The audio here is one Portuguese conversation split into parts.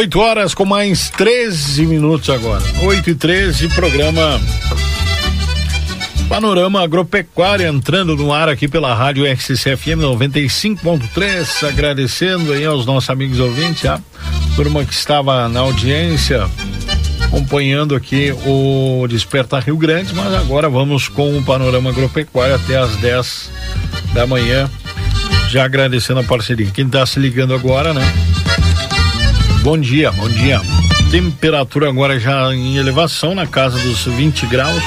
8 horas com mais 13 minutos agora. 8 e 13, programa Panorama Agropecuária entrando no ar aqui pela Rádio RCCFM 95.3. Agradecendo aí aos nossos amigos ouvintes, a turma que estava na audiência, acompanhando aqui o Despertar Rio Grande, mas agora vamos com o Panorama Agropecuária até às 10 da manhã. Já agradecendo a parceria. Quem está se ligando agora, né? Bom dia, bom dia. Temperatura agora já em elevação na casa dos 20 graus.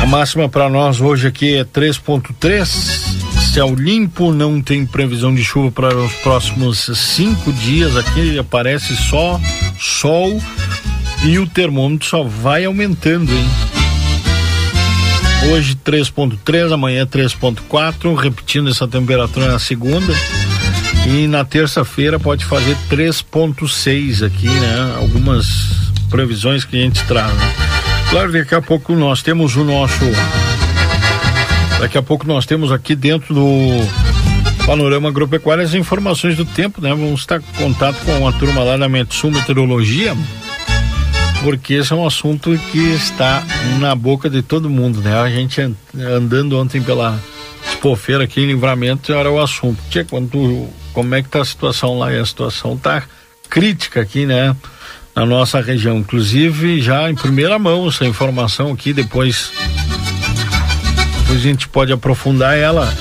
A máxima para nós hoje aqui é 3.3. Céu limpo, não tem previsão de chuva para os próximos cinco dias. Aqui aparece só sol e o termômetro só vai aumentando, hein? Hoje 3.3, amanhã 3.4, repetindo essa temperatura na segunda. E na terça-feira pode fazer 3.6 aqui, né? Algumas previsões que a gente traz. Né? Claro, daqui a pouco nós temos o nosso. Daqui a pouco nós temos aqui dentro do Panorama Agropecuário as informações do tempo, né? Vamos estar em contato com a turma lá da Metsu Meteorologia, porque esse é um assunto que está na boca de todo mundo, né? A gente andando ontem pela expofeira aqui em Livramento era o assunto. Tinha quando como é que tá a situação lá? E a situação tá crítica aqui, né? Na nossa região. Inclusive, já em primeira mão essa informação aqui, depois, depois a gente pode aprofundar ela.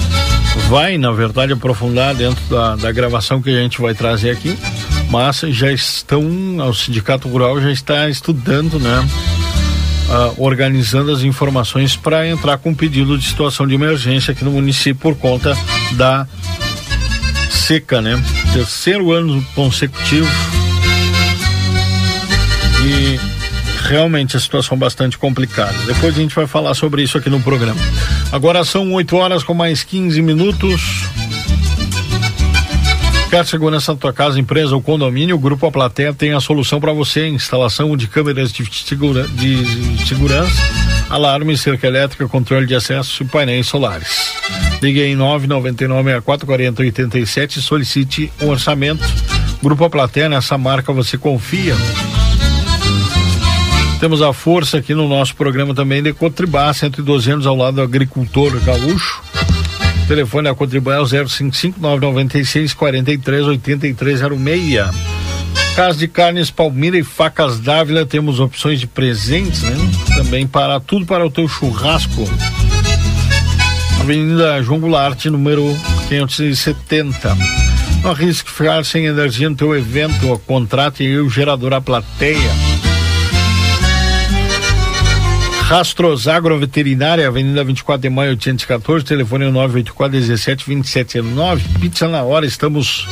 Vai, na verdade, aprofundar dentro da, da gravação que a gente vai trazer aqui. Mas já estão, o Sindicato Rural já está estudando, né? Uh, organizando as informações para entrar com pedido de situação de emergência aqui no município por conta da seca, né? Terceiro ano consecutivo. E realmente a situação bastante complicada. Depois a gente vai falar sobre isso aqui no programa. Agora são 8 horas com mais 15 minutos. Quer segurança na tua casa, empresa ou condomínio? O Grupo A Plateia tem a solução para você: instalação de câmeras de, segura, de segurança, alarme, cerca elétrica, controle de acesso e painéis solares. Ligue em 999-6440-87 e solicite um orçamento. Grupo A Plateia, nessa marca você confia. Temos a força aqui no nosso programa também de Cotribá, 112 anos ao lado do agricultor gaúcho telefone a contribuir é o 055 996 43 8306. Casa de Carnes Palmira e Facas Dávila, temos opções de presentes, né? Também para tudo para o teu churrasco. Avenida João Goulart, número 570. Não arrisque ficar sem energia no teu evento, contrate o gerador a plateia. Rastros Agroveterinária, Avenida 24 de Maio 814, telefone 984 17 27 9. Pizza na hora, estamos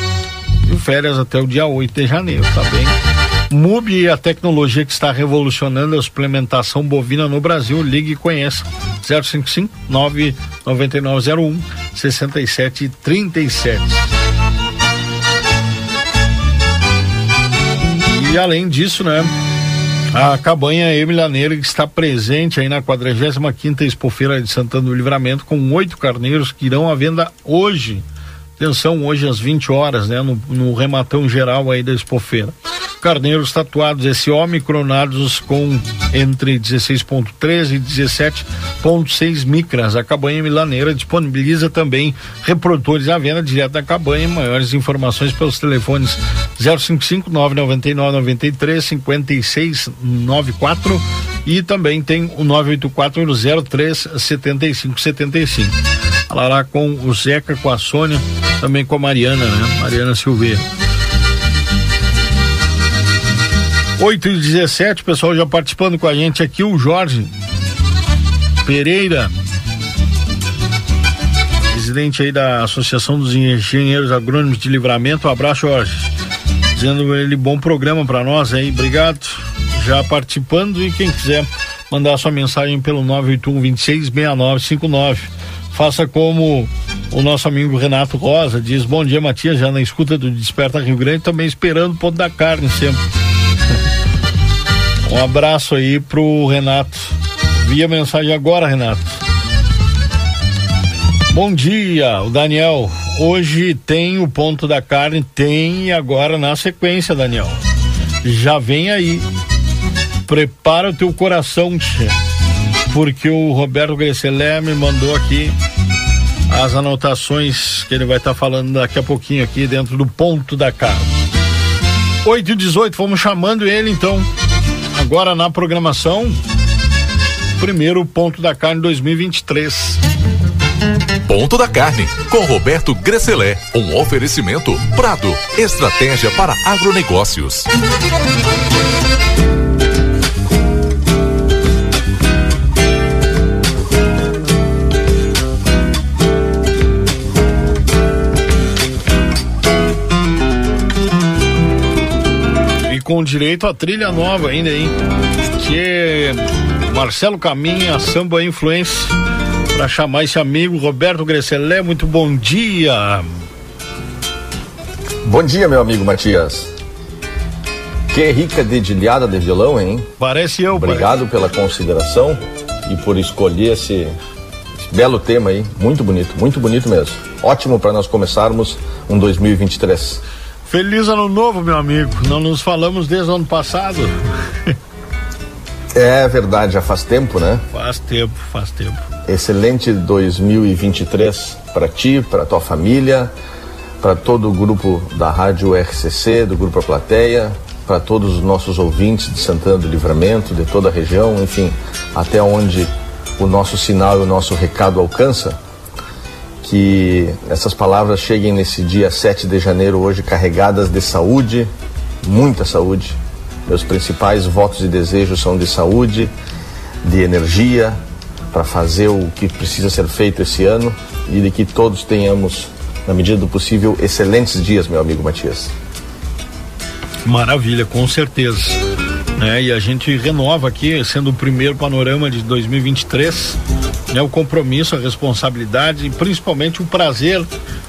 em férias até o dia 8 de janeiro, tá bem? MUB, a tecnologia que está revolucionando a suplementação bovina no Brasil, ligue e conheça. 055 99901 6737. E além disso, né? A cabanha Emilaneira está presente aí na 45ª Expofeira de Santana do Livramento com oito carneiros que irão à venda hoje. Atenção, hoje às 20 horas, né? No, no rematão geral aí da Expofeira. Carneiros tatuados esse homem cronados com entre 16.3 e 17.6 micras. A cabanha milaneira disponibiliza também reprodutores à venda direto da cabanha. Maiores informações pelos telefones 055 999 93 56 94 e também tem o 984 03 75 75. Lá, lá com o Zeca, com a Sônia, também com a Mariana, né? Mariana Silveira. 8 e 17 pessoal já participando com a gente aqui, o Jorge Pereira, presidente aí da Associação dos Engenheiros Agrônomos de Livramento. Um abraço, Jorge. Dizendo ele bom programa para nós aí, obrigado. Já participando e quem quiser mandar sua mensagem pelo 981 26 6959. Faça como o nosso amigo Renato Rosa diz: Bom dia, Matias, já na escuta do Desperta Rio Grande, também esperando o ponto da carne sempre. Um abraço aí pro Renato. Via mensagem agora, Renato. Bom dia, o Daniel. hoje tem o ponto da carne, tem agora na sequência, Daniel. Já vem aí. Prepara o teu coração, tchê, porque o Roberto Grecelé me mandou aqui as anotações que ele vai estar tá falando daqui a pouquinho aqui dentro do ponto da carne. 8 e 18, vamos chamando ele então. Agora na programação, primeiro ponto da carne 2023. Ponto da Carne, com Roberto Grecelé. Um oferecimento Prado, estratégia para agronegócios. Com direito a trilha nova ainda, hein? Que Marcelo Caminha, Samba Influência para chamar esse amigo Roberto Grecelé. Muito bom dia. Bom dia, meu amigo Matias. Que rica dedilhada de violão, hein? Parece eu, Obrigado parece. pela consideração e por escolher esse, esse, belo tema aí. Muito bonito, muito bonito mesmo. Ótimo para nós começarmos um 2023. Feliz ano novo, meu amigo. Não nos falamos desde o ano passado. É verdade, já faz tempo, né? Faz tempo, faz tempo. Excelente 2023 para ti, para tua família, para todo o grupo da Rádio RCC, do Grupo A Plateia, para todos os nossos ouvintes de Santana do Livramento, de toda a região, enfim, até onde o nosso sinal e o nosso recado alcança. Que essas palavras cheguem nesse dia 7 de janeiro, hoje carregadas de saúde, muita saúde, meus principais votos e desejos são de saúde, de energia, para fazer o que precisa ser feito esse ano e de que todos tenhamos, na medida do possível, excelentes dias, meu amigo Matias. Maravilha, com certeza. É, e a gente renova aqui, sendo o primeiro panorama de 2023, né, o compromisso, a responsabilidade e principalmente o prazer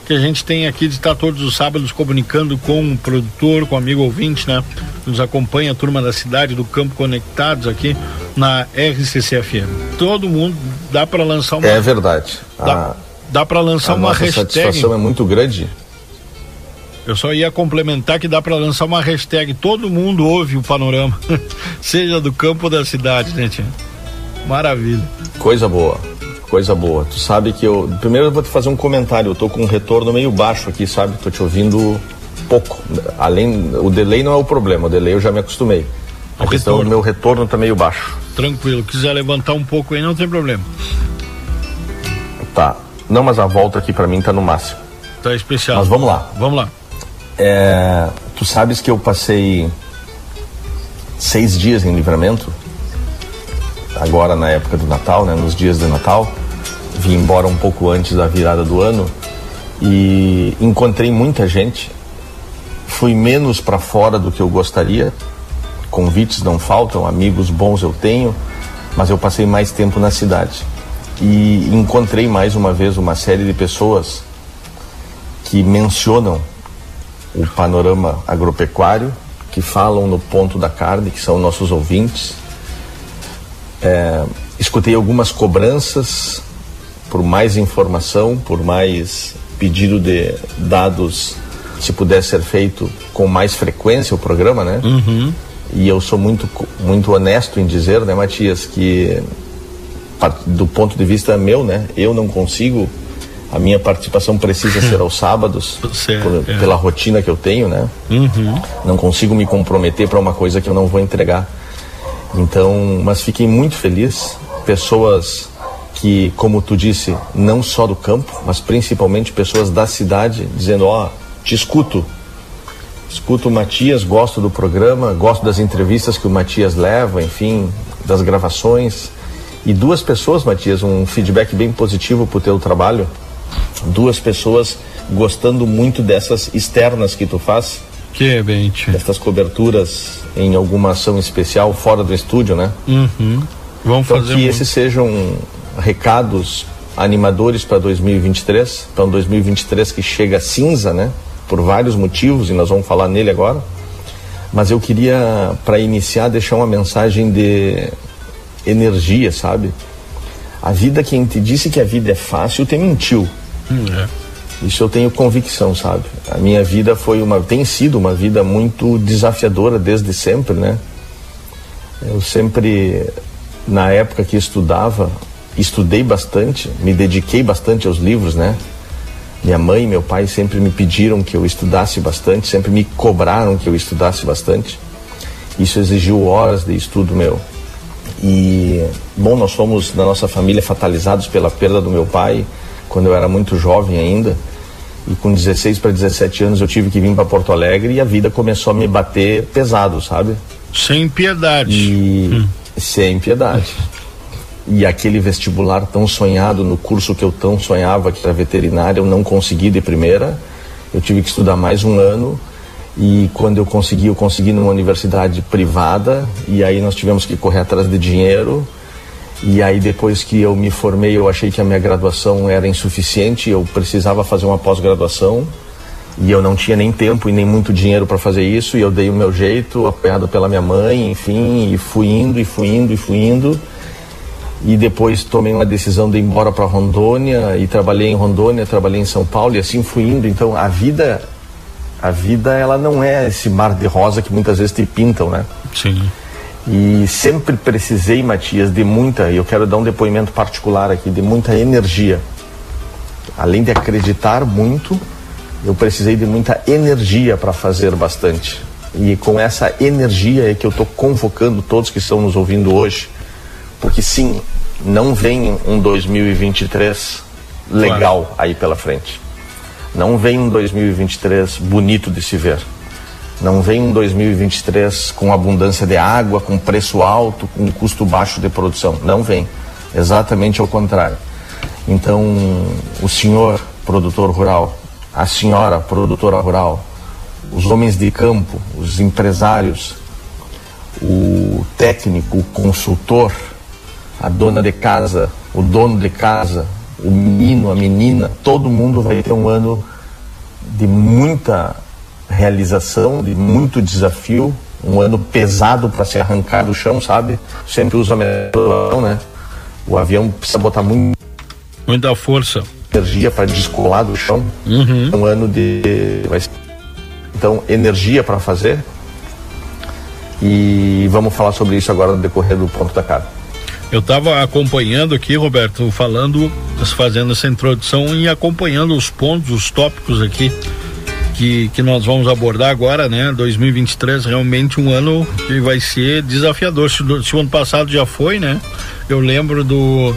que a gente tem aqui de estar todos os sábados comunicando com o produtor, com o amigo ouvinte, né? Nos acompanha a turma da cidade, do campo conectados aqui na RCCFM. Todo mundo dá para lançar uma. É verdade. Dá, a, dá para lançar a uma nossa hashtag. satisfação é muito grande. Eu só ia complementar que dá para lançar uma hashtag. Todo mundo ouve o panorama, seja do campo ou da cidade, né, tia? Maravilha. Coisa boa, coisa boa. Tu sabe que eu. Primeiro eu vou te fazer um comentário. Eu tô com um retorno meio baixo aqui, sabe? Tô te ouvindo pouco. Além. O delay não é o problema, o delay eu já me acostumei. A O questão do meu retorno tá meio baixo. Tranquilo. Quiser levantar um pouco aí, não tem problema. Tá. Não, mas a volta aqui para mim tá no máximo. Tá especial. Mas vamos lá. Vamos lá. É, tu sabes que eu passei seis dias em livramento, agora na época do Natal, né, nos dias de Natal. Vim embora um pouco antes da virada do ano e encontrei muita gente. Fui menos para fora do que eu gostaria. Convites não faltam, amigos bons eu tenho, mas eu passei mais tempo na cidade. E encontrei mais uma vez uma série de pessoas que mencionam o panorama agropecuário, que falam no ponto da carne, que são nossos ouvintes. É, escutei algumas cobranças por mais informação, por mais pedido de dados, se puder ser feito com mais frequência o programa, né? Uhum. E eu sou muito, muito honesto em dizer, né, Matias, que do ponto de vista meu, né, eu não consigo, a minha participação precisa ser aos sábados, Certo, é. pela rotina que eu tenho, né? Uhum. Não consigo me comprometer para uma coisa que eu não vou entregar. Então, mas fiquei muito feliz. Pessoas que, como tu disse, não só do campo, mas principalmente pessoas da cidade, dizendo: Ó, te escuto. Escuto o Matias, gosto do programa, gosto das entrevistas que o Matias leva, enfim, das gravações. E duas pessoas, Matias, um feedback bem positivo pro teu trabalho. Duas pessoas gostando muito dessas externas que tu faz Que bem, tia. destas coberturas em alguma ação especial fora do estúdio, né? Uhum. Vamos Então fazer que muito. esses sejam recados animadores para 2023, para um 2023 que chega cinza, né? Por vários motivos e nós vamos falar nele agora. Mas eu queria para iniciar deixar uma mensagem de energia, sabe? A vida quem te disse que a vida é fácil te mentiu. É. Isso eu tenho convicção, sabe? A minha vida foi uma, tem sido uma vida muito desafiadora desde sempre, né? Eu sempre, na época que estudava, estudei bastante, me dediquei bastante aos livros, né? Minha mãe e meu pai sempre me pediram que eu estudasse bastante, sempre me cobraram que eu estudasse bastante. Isso exigiu horas de estudo meu. E, bom, nós fomos, na nossa família, fatalizados pela perda do meu pai, quando eu era muito jovem ainda. E com 16 para 17 anos eu tive que vir para Porto Alegre e a vida começou a me bater pesado, sabe? Sem piedade. E hum. sem piedade. E aquele vestibular tão sonhado no curso que eu tão sonhava, que era veterinária, eu não consegui de primeira. Eu tive que estudar mais um ano. E quando eu consegui, eu consegui numa universidade privada. E aí nós tivemos que correr atrás de dinheiro e aí depois que eu me formei, eu achei que a minha graduação era insuficiente, eu precisava fazer uma pós-graduação e eu não tinha nem tempo e nem muito dinheiro para fazer isso e eu dei o meu jeito, apoiado pela minha mãe, enfim, e fui indo e fui indo e fui indo. E depois tomei uma decisão de ir embora para Rondônia e trabalhei em Rondônia, trabalhei em São Paulo e assim fui indo. Então a vida a vida ela não é esse mar de rosa que muitas vezes te pintam, né? Sim. E sempre precisei, Matias, de muita, e eu quero dar um depoimento particular aqui, de muita energia. Além de acreditar muito, eu precisei de muita energia para fazer bastante. E com essa energia é que eu estou convocando todos que estão nos ouvindo hoje, porque sim, não vem um 2023 legal claro. aí pela frente. Não vem um 2023 bonito de se ver. Não vem um 2023 com abundância de água, com preço alto, com custo baixo de produção. Não vem. Exatamente ao contrário. Então, o senhor produtor rural, a senhora produtora rural, os homens de campo, os empresários, o técnico, o consultor, a dona de casa, o dono de casa, o menino, a menina, todo mundo vai ter um ano de muita realização, de muito desafio, um ano pesado para se arrancar do chão, sabe? Sempre uso a metodologia, né? O avião precisa botar muito muita força, energia para descolar do chão. Uhum. Um ano de então energia para fazer. E vamos falar sobre isso agora no decorrer do ponto da cara. Eu estava acompanhando aqui, Roberto, falando, fazendo essa introdução e acompanhando os pontos, os tópicos aqui que, que nós vamos abordar agora, né? 2023 realmente um ano que vai ser desafiador. Se, se o ano passado já foi, né? Eu lembro do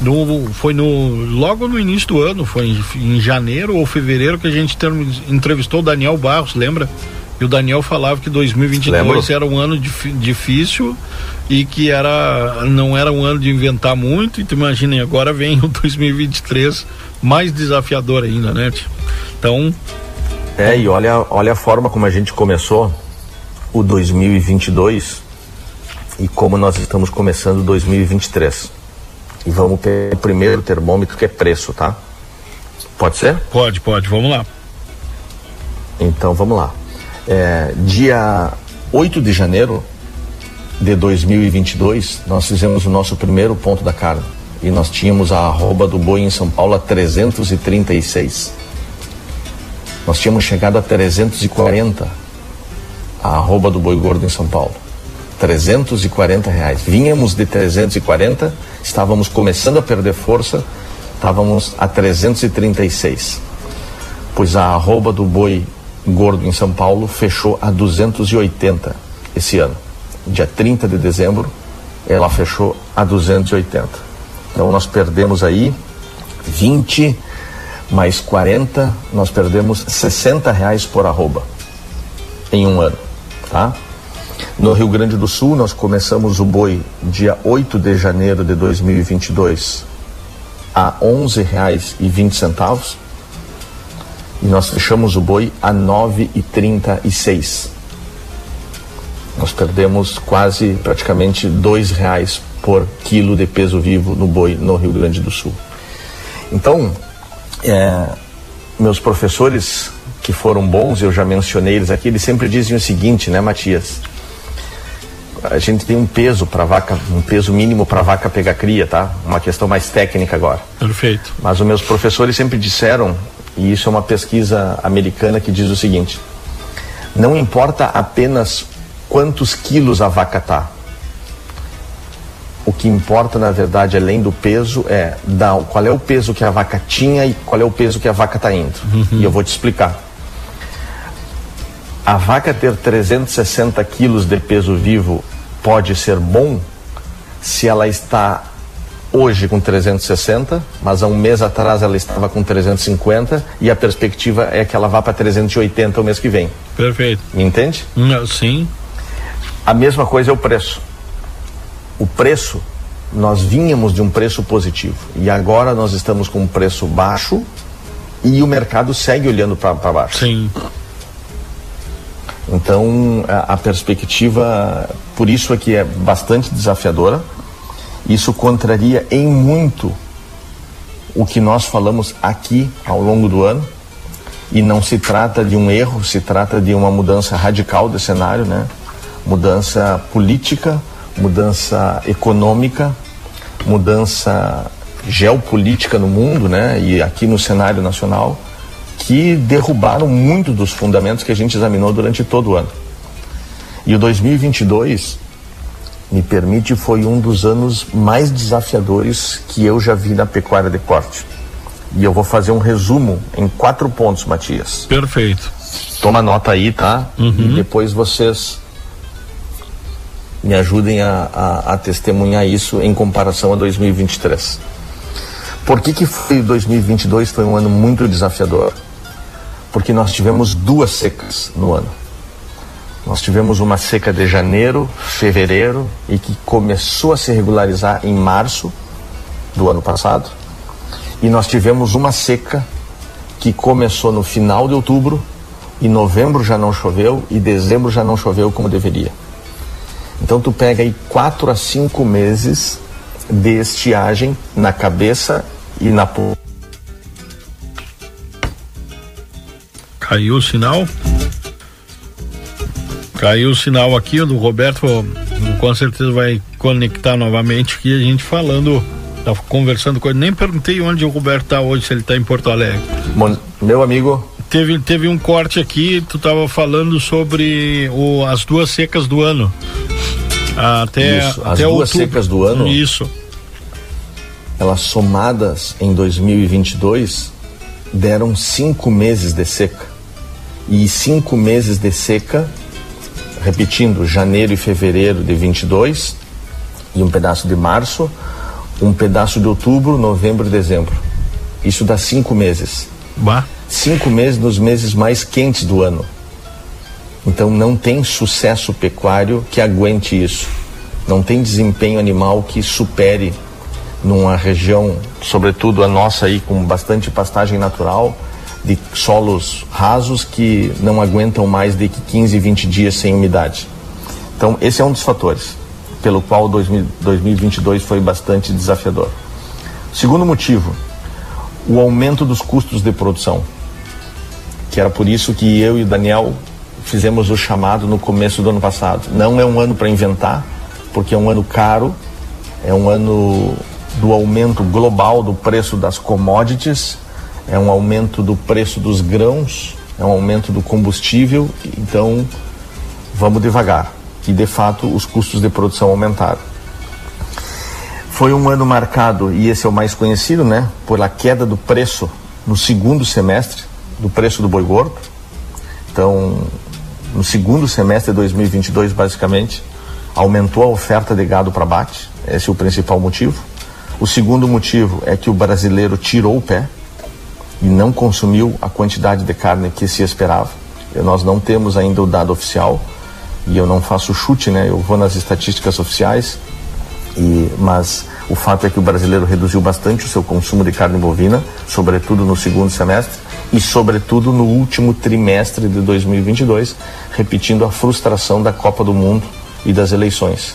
no, foi no logo no início do ano, foi em, em janeiro ou fevereiro que a gente ter, entrevistou o Daniel Barros, lembra? E o Daniel falava que 2022 Lembro. era um ano dif, difícil e que era não era um ano de inventar muito. Então imaginem, agora vem o 2023 mais desafiador ainda, né? Então é, e olha, olha a forma como a gente começou o 2022 e como nós estamos começando 2023. E vamos ter o primeiro termômetro que é preço, tá? Pode ser? Pode, pode, vamos lá. Então vamos lá. É, dia 8 de janeiro de 2022, nós fizemos o nosso primeiro ponto da carne. E nós tínhamos a arroba do boi em São Paulo a 336. Nós tínhamos chegado a 340 a arroba do boi gordo em São Paulo. 340 reais. Vínhamos de 340, estávamos começando a perder força, estávamos a 336. Pois a arroba do boi gordo em São Paulo fechou a 280 esse ano. Dia 30 de dezembro, ela fechou a 280. Então nós perdemos aí 20 mais 40, nós perdemos 60 reais por arroba em um ano, tá? No Rio Grande do Sul, nós começamos o boi dia 8 de janeiro de 2022 a R$ 11,20 e nós fechamos o boi a R$ 9,36. Nós perdemos quase, praticamente, R$ reais por quilo de peso vivo no boi no Rio Grande do Sul. Então, é, meus professores que foram bons, eu já mencionei eles aqui, eles sempre dizem o seguinte, né, Matias? A gente tem um peso para vaca, um peso mínimo para vaca pegar cria, tá? Uma questão mais técnica agora. Perfeito. Mas os meus professores sempre disseram e isso é uma pesquisa americana que diz o seguinte: não importa apenas quantos quilos a vaca está. O que importa, na verdade, além do peso, é da, qual é o peso que a vaca tinha e qual é o peso que a vaca está indo. Uhum. E eu vou te explicar. A vaca ter 360 quilos de peso vivo pode ser bom se ela está hoje com 360, mas há um mês atrás ela estava com 350 e a perspectiva é que ela vá para 380 o mês que vem. Perfeito. Me entende? Não, sim. A mesma coisa é o preço. O preço, nós vínhamos de um preço positivo e agora nós estamos com um preço baixo e o mercado segue olhando para baixo. Sim. Então a, a perspectiva, por isso aqui é bastante desafiadora isso contraria em muito o que nós falamos aqui ao longo do ano. E não se trata de um erro, se trata de uma mudança radical do cenário, né? Mudança política, mudança econômica, mudança geopolítica no mundo, né? E aqui no cenário nacional, que derrubaram muito dos fundamentos que a gente examinou durante todo o ano. E o 2022 me permite, foi um dos anos mais desafiadores que eu já vi na pecuária de corte. E eu vou fazer um resumo em quatro pontos, Matias. Perfeito. Toma nota aí, tá? Uhum. E depois vocês me ajudem a, a, a, testemunhar isso em comparação a 2023. Por que, que foi 2022 foi um ano muito desafiador? Porque nós tivemos duas secas no ano. Nós tivemos uma seca de janeiro, fevereiro e que começou a se regularizar em março do ano passado. E nós tivemos uma seca que começou no final de outubro e novembro já não choveu e dezembro já não choveu como deveria. Então tu pega aí quatro a cinco meses de estiagem na cabeça e na Caiu o sinal? Caiu o sinal aqui, o do Roberto com certeza vai conectar novamente aqui, a gente falando, tá conversando com ele. Nem perguntei onde o Roberto tá hoje, se ele tá em Porto Alegre. Meu amigo. Teve, teve um corte aqui, tu tava falando sobre o, as duas secas do ano. Até, Isso, as até duas outubro. secas do ano. Isso. Elas somadas em 2022 deram cinco meses de seca. E cinco meses de seca repetindo, janeiro e fevereiro de 22 e um pedaço de março, um pedaço de outubro, novembro e dezembro. Isso dá cinco meses. Bah. Cinco meses nos meses mais quentes do ano. Então não tem sucesso pecuário que aguente isso. Não tem desempenho animal que supere numa região, sobretudo a nossa aí com bastante pastagem natural, de solos rasos que não aguentam mais de 15, 20 dias sem umidade. Então, esse é um dos fatores pelo qual 2022 foi bastante desafiador. Segundo motivo, o aumento dos custos de produção, que era por isso que eu e o Daniel fizemos o chamado no começo do ano passado. Não é um ano para inventar, porque é um ano caro, é um ano do aumento global do preço das commodities é um aumento do preço dos grãos, é um aumento do combustível, então vamos devagar. E de fato os custos de produção aumentaram. Foi um ano marcado, e esse é o mais conhecido, né, pela queda do preço no segundo semestre, do preço do boi gordo. Então, no segundo semestre de 2022, basicamente, aumentou a oferta de gado para abate, esse é o principal motivo. O segundo motivo é que o brasileiro tirou o pé, e não consumiu a quantidade de carne que se esperava. Nós não temos ainda o dado oficial e eu não faço chute, né? Eu vou nas estatísticas oficiais, e, mas o fato é que o brasileiro reduziu bastante o seu consumo de carne bovina, sobretudo no segundo semestre e sobretudo no último trimestre de 2022, repetindo a frustração da Copa do Mundo e das eleições.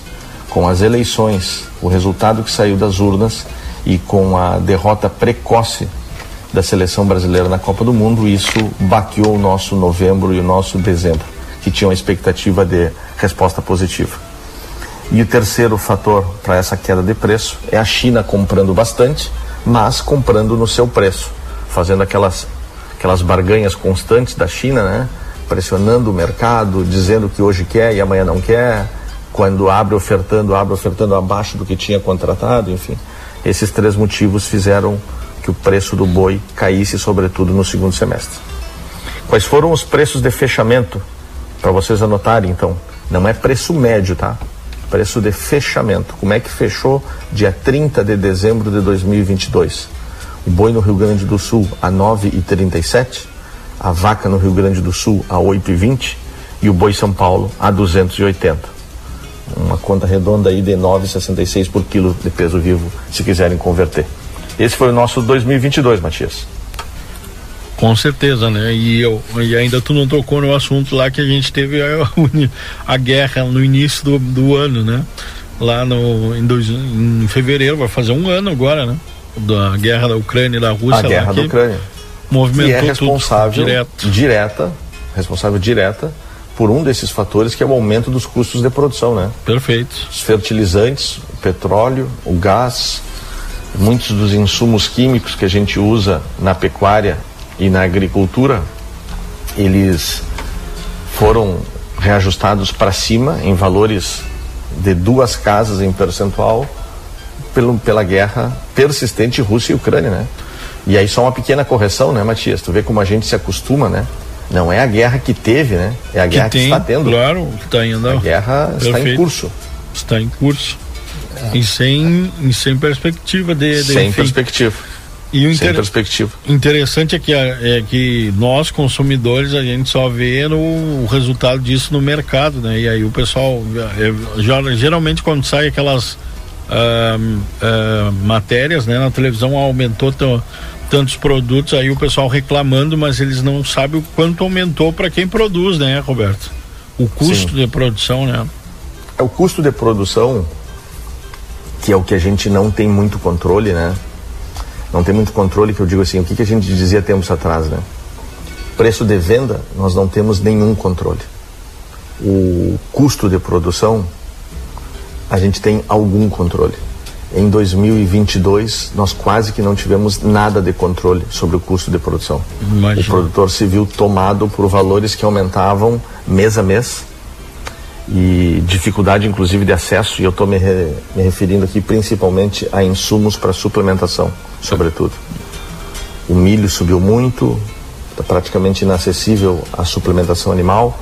Com as eleições, o resultado que saiu das urnas e com a derrota precoce da seleção brasileira na Copa do Mundo, isso baqueou o nosso novembro e o nosso dezembro, que tinham a expectativa de resposta positiva. E o terceiro fator para essa queda de preço é a China comprando bastante, mas comprando no seu preço, fazendo aquelas, aquelas barganhas constantes da China, né? Pressionando o mercado, dizendo que hoje quer e amanhã não quer, quando abre ofertando, abre ofertando abaixo do que tinha contratado, enfim. Esses três motivos fizeram que o preço do boi caísse, sobretudo no segundo semestre. Quais foram os preços de fechamento? Para vocês anotarem, então. Não é preço médio, tá? Preço de fechamento. Como é que fechou dia 30 de dezembro de 2022? O boi no Rio Grande do Sul a 9,37, a vaca no Rio Grande do Sul a 8,20 e o boi São Paulo a 280 uma conta redonda aí de 9,66 por quilo de peso vivo, se quiserem converter. Esse foi o nosso 2022, Matias. Com certeza, né? E, eu, e ainda tu não tocou no assunto lá que a gente teve a, a guerra no início do, do ano, né? Lá no, em, dois, em fevereiro, vai fazer um ano agora, né? Da guerra da Ucrânia e da Rússia. A guerra lá, da Ucrânia. Movimentou e é responsável direto. direta, responsável direta por um desses fatores que é o aumento dos custos de produção, né? Perfeito. Os fertilizantes, o petróleo, o gás, muitos dos insumos químicos que a gente usa na pecuária e na agricultura, eles foram reajustados para cima em valores de duas casas em percentual pelo, pela guerra persistente Rússia e Ucrânia, né? E aí só uma pequena correção, né, Matias? Tu vê como a gente se acostuma, né? Não é a guerra que teve, né? É a guerra que, tem, que está tendo. Claro, está indo. A guerra Perfeito. está em curso. Está em curso. É. E sem, e sem perspectiva de, de Sem perspectiva. E o inter... Sem perspectiva. interessante é que, é que nós, consumidores, a gente só vê no, o resultado disso no mercado, né? E aí o pessoal, é, geralmente quando sai aquelas uh, uh, matérias né, na televisão, aumentou tantos produtos, aí o pessoal reclamando, mas eles não sabem o quanto aumentou para quem produz, né, Roberto? O custo Sim. de produção, né? É o custo de produção que é o que a gente não tem muito controle, né? Não tem muito controle, que eu digo assim, o que, que a gente dizia tempos atrás, né? Preço de venda, nós não temos nenhum controle. O custo de produção, a gente tem algum controle. Em 2022, nós quase que não tivemos nada de controle sobre o custo de produção. Imagina. O produtor se viu tomado por valores que aumentavam mês a mês e dificuldade, inclusive, de acesso. E eu estou me, re, me referindo aqui principalmente a insumos para suplementação, sobretudo. O milho subiu muito, está praticamente inacessível a suplementação animal,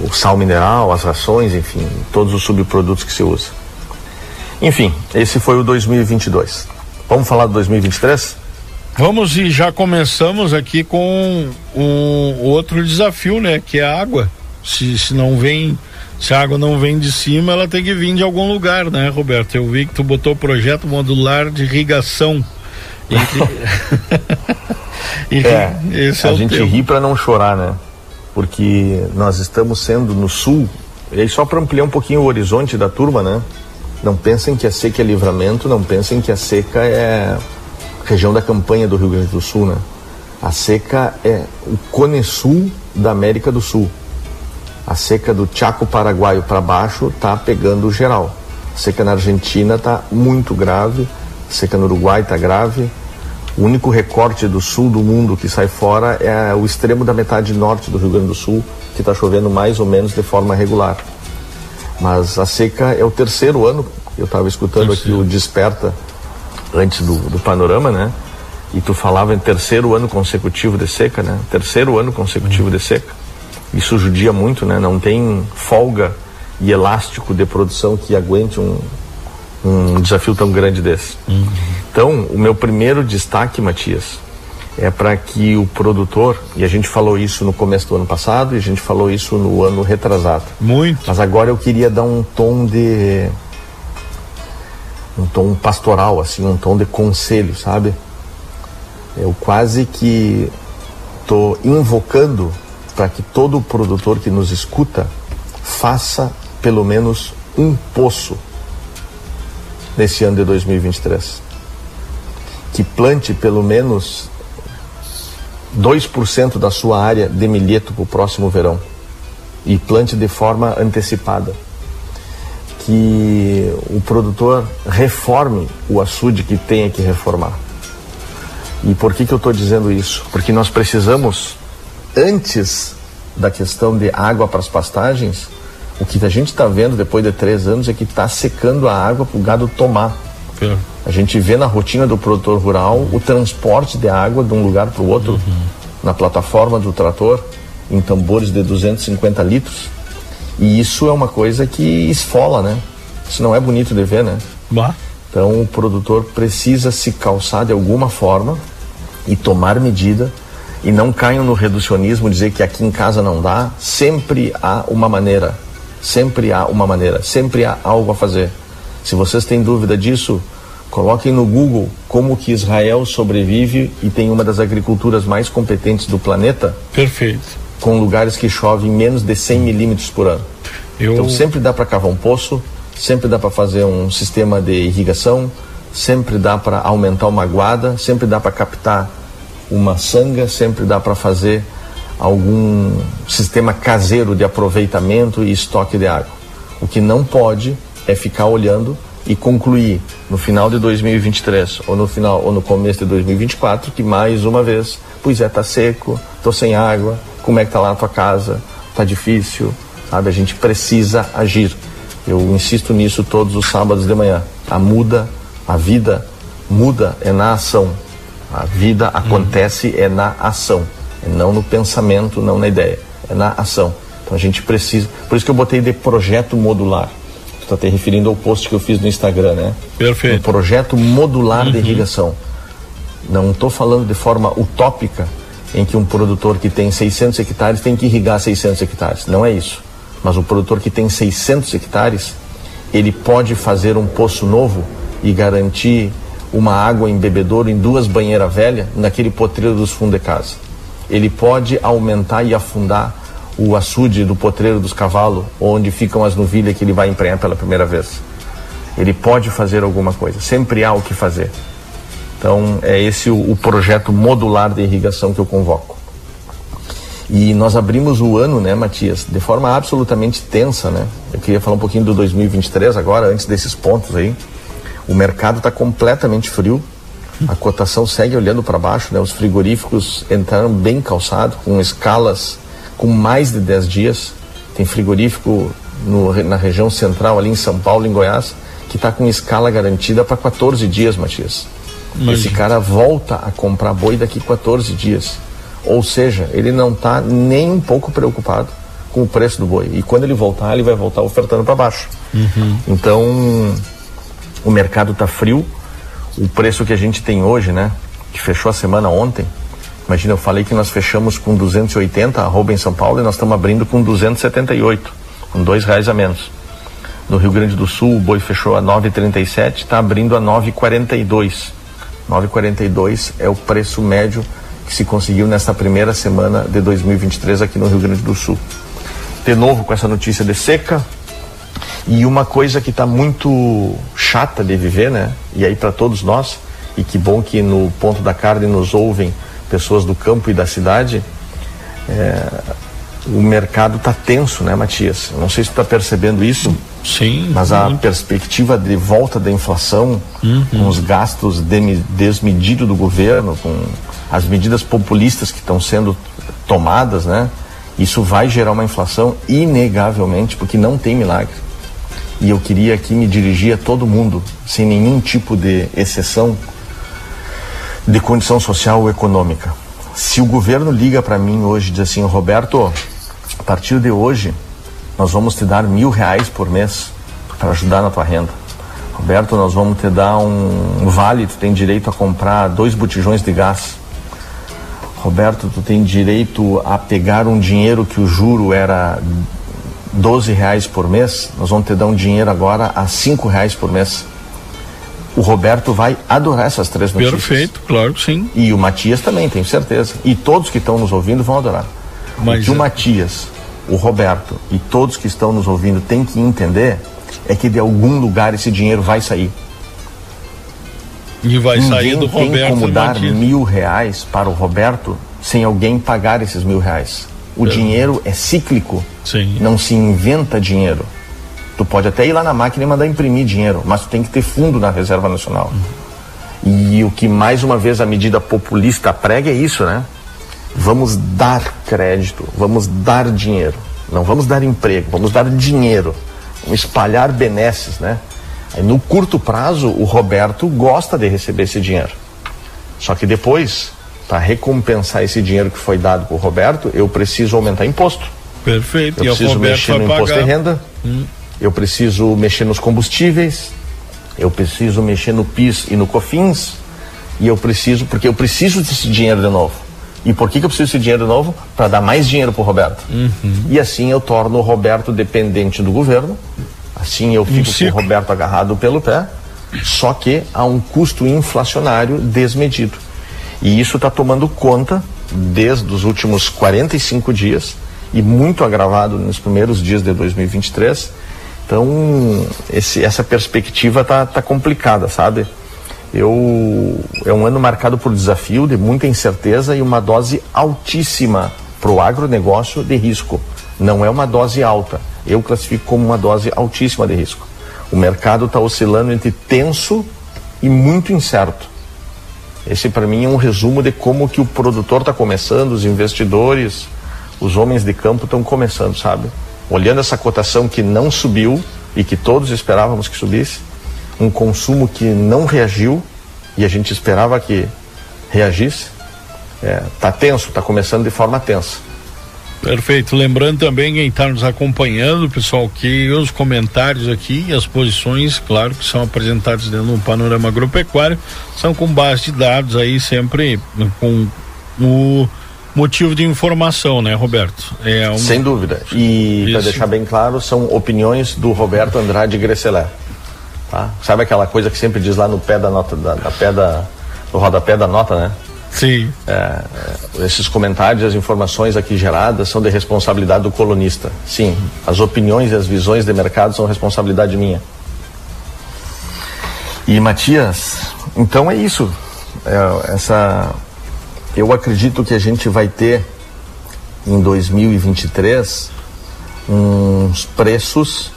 o sal mineral, as rações, enfim, todos os subprodutos que se usa. Enfim, esse foi o 2022. Vamos falar do 2023? Vamos e já começamos aqui com um outro desafio, né? Que é a água. Se, se não vem, se a água não vem de cima, ela tem que vir de algum lugar, né, Roberto? Eu vi que tu botou o projeto modular de irrigação. E, é, esse é a gente ri para não chorar, né? Porque nós estamos sendo no sul, e aí só para ampliar um pouquinho o horizonte da turma, né? Não pensem que a seca é livramento, não pensem que a seca é região da campanha do Rio Grande do Sul, né? A seca é o Cone Sul da América do Sul. A seca do Chaco Paraguaio para baixo tá pegando geral. A seca na Argentina tá muito grave, a seca no Uruguai tá grave. O único recorte do sul do mundo que sai fora é o extremo da metade norte do Rio Grande do Sul, que está chovendo mais ou menos de forma regular. Mas a seca é o terceiro ano, eu estava escutando terceiro. aqui o Desperta antes do, do panorama, né? E tu falava em terceiro ano consecutivo de seca, né? Terceiro ano consecutivo uhum. de seca. Isso judia muito, né? Não tem folga e elástico de produção que aguente um, um desafio tão grande desse. Uhum. Então, o meu primeiro destaque, Matias, é para que o produtor, e a gente falou isso no começo do ano passado e a gente falou isso no ano retrasado. Muito. Mas agora eu queria dar um tom de um tom pastoral, assim, um tom de conselho, sabe? Eu quase que estou invocando para que todo produtor que nos escuta faça pelo menos um poço nesse ano de 2023. Que plante pelo menos 2% da sua área de milheto para o próximo verão e plante de forma antecipada. Que o produtor reforme o açude que tenha que reformar. E por que, que eu estou dizendo isso? Porque nós precisamos, antes da questão de água para as pastagens, o que a gente está vendo depois de três anos é que está secando a água para o gado tomar. A gente vê na rotina do produtor rural o transporte de água de um lugar para o outro, uhum. na plataforma do trator, em tambores de 250 litros. E isso é uma coisa que esfola, né? Isso não é bonito de ver, né? Bah. Então o produtor precisa se calçar de alguma forma e tomar medida e não caiam no reducionismo dizer que aqui em casa não dá. Sempre há uma maneira, sempre há uma maneira, sempre há algo a fazer. Se vocês têm dúvida disso, coloquem no Google como que Israel sobrevive e tem uma das agriculturas mais competentes do planeta. Perfeito. Com lugares que chovem menos de 100 milímetros por ano. Eu... Então sempre dá para cavar um poço, sempre dá para fazer um sistema de irrigação, sempre dá para aumentar uma guarda, sempre dá para captar uma sanga, sempre dá para fazer algum sistema caseiro de aproveitamento e estoque de água. O que não pode é ficar olhando e concluir no final de 2023 ou no final ou no começo de 2024 que mais uma vez, pois é, tá seco, tô sem água, como é que tá lá na tua casa? Tá difícil, sabe? A gente precisa agir. Eu insisto nisso todos os sábados de manhã. A muda, a vida muda é na ação. A vida acontece uhum. é na ação, é não no pensamento, não na ideia, é na ação. Então a gente precisa. Por isso que eu botei de projeto modular. Tu está te referindo ao post que eu fiz no Instagram, né? Perfeito. Um projeto modular uhum. de irrigação. Não estou falando de forma utópica em que um produtor que tem 600 hectares tem que irrigar 600 hectares. Não é isso. Mas o produtor que tem 600 hectares, ele pode fazer um poço novo e garantir uma água em bebedouro em duas banheiras velhas naquele potreiro dos fundos de casa. Ele pode aumentar e afundar o açude do potreiro dos cavalos, onde ficam as novilhas que ele vai emprenhar pela primeira vez. Ele pode fazer alguma coisa, sempre há o que fazer. Então, é esse o, o projeto modular de irrigação que eu convoco. E nós abrimos o ano, né, Matias, de forma absolutamente tensa, né? Eu queria falar um pouquinho do 2023 agora, antes desses pontos aí. O mercado está completamente frio, a cotação segue olhando para baixo, né? Os frigoríficos entraram bem calçados, com escalas com mais de 10 dias. Tem frigorífico no, na região central, ali em São Paulo, em Goiás, que está com escala garantida para 14 dias, Matias. Imagina. Esse cara volta a comprar boi daqui 14 dias. Ou seja, ele não está nem um pouco preocupado com o preço do boi. E quando ele voltar, ele vai voltar ofertando para baixo. Uhum. Então, o mercado está frio. O preço que a gente tem hoje, né? Que fechou a semana ontem. Imagina, eu falei que nós fechamos com 280 arroba em São Paulo e nós estamos abrindo com 278, com dois reais a menos. No Rio Grande do Sul, o boi fechou a 9,37, está abrindo a 9,42. 9,42 é o preço médio que se conseguiu nesta primeira semana de 2023 aqui no Rio Grande do Sul. De novo com essa notícia de seca, e uma coisa que está muito chata de viver, né? E aí para todos nós, e que bom que no ponto da carne nos ouvem pessoas do campo e da cidade, é, o mercado está tenso, né, Matias? não sei se está percebendo isso. Sim. Mas a perspectiva de volta da inflação, uhum. com os gastos desmedidos do governo, com as medidas populistas que estão sendo tomadas, né? Isso vai gerar uma inflação inegavelmente, porque não tem milagre e eu queria aqui me dirigir a todo mundo, sem nenhum tipo de exceção de condição social ou econômica. Se o governo liga para mim hoje e diz assim, Roberto, a partir de hoje nós vamos te dar mil reais por mês para ajudar na tua renda. Roberto, nós vamos te dar um vale, tu tem direito a comprar dois botijões de gás. Roberto, tu tem direito a pegar um dinheiro que o juro era 12 reais por mês, nós vamos te dar um dinheiro agora a 5 reais por mês. O Roberto vai adorar essas três notícias. Perfeito, claro que sim. E o Matias também, tenho certeza. E todos que estão nos ouvindo vão adorar. Mas o que é... o Matias, o Roberto e todos que estão nos ouvindo têm que entender é que de algum lugar esse dinheiro vai sair. E vai Ninguém sair do Roberto. tem como dar mil reais para o Roberto sem alguém pagar esses mil reais. O é. dinheiro é cíclico. Sim. Não se inventa dinheiro. Tu pode até ir lá na máquina e mandar imprimir dinheiro, mas tu tem que ter fundo na Reserva Nacional. E o que mais uma vez a medida populista prega é isso, né? Vamos dar crédito, vamos dar dinheiro. Não vamos dar emprego, vamos dar dinheiro. Vamos espalhar benesses, né? Aí, no curto prazo, o Roberto gosta de receber esse dinheiro. Só que depois, para recompensar esse dinheiro que foi dado para o Roberto, eu preciso aumentar imposto. Perfeito. Eu e preciso mexer no imposto pagar. de renda. Hum. Eu preciso mexer nos combustíveis. Eu preciso mexer no PIS e no COFINS. E eu preciso, porque eu preciso desse dinheiro de novo. E por que, que eu preciso desse dinheiro de novo? Para dar mais dinheiro para o Roberto. Uhum. E assim eu torno o Roberto dependente do governo. Assim eu fico um com o Roberto agarrado pelo pé. Só que a um custo inflacionário desmedido. E isso está tomando conta desde os últimos 45 dias e muito agravado nos primeiros dias de 2023. Então, esse, essa perspectiva tá, tá complicada, sabe? Eu, é um ano marcado por desafio, de muita incerteza e uma dose altíssima para o agronegócio de risco. Não é uma dose alta, eu classifico como uma dose altíssima de risco. O mercado está oscilando entre tenso e muito incerto. Esse para mim é um resumo de como que o produtor está começando, os investidores, os homens de campo estão começando, sabe? Olhando essa cotação que não subiu e que todos esperávamos que subisse, um consumo que não reagiu e a gente esperava que reagisse, é, tá tenso, está começando de forma tensa. Perfeito. Lembrando também quem está nos acompanhando, pessoal, que os comentários aqui e as posições, claro, que são apresentados dentro do panorama agropecuário, são com base de dados aí sempre com o motivo de informação, né, Roberto? É um... Sem dúvida. E para deixar bem claro, são opiniões do Roberto Andrade Gresselé. Tá? Sabe aquela coisa que sempre diz lá no pé da nota, da, da pé da, no rodapé da nota, né? Sim. É, esses comentários, as informações aqui geradas são de responsabilidade do colunista. Sim, as opiniões e as visões de mercado são responsabilidade minha. E Matias, então é isso. É, essa, eu acredito que a gente vai ter em 2023 uns preços,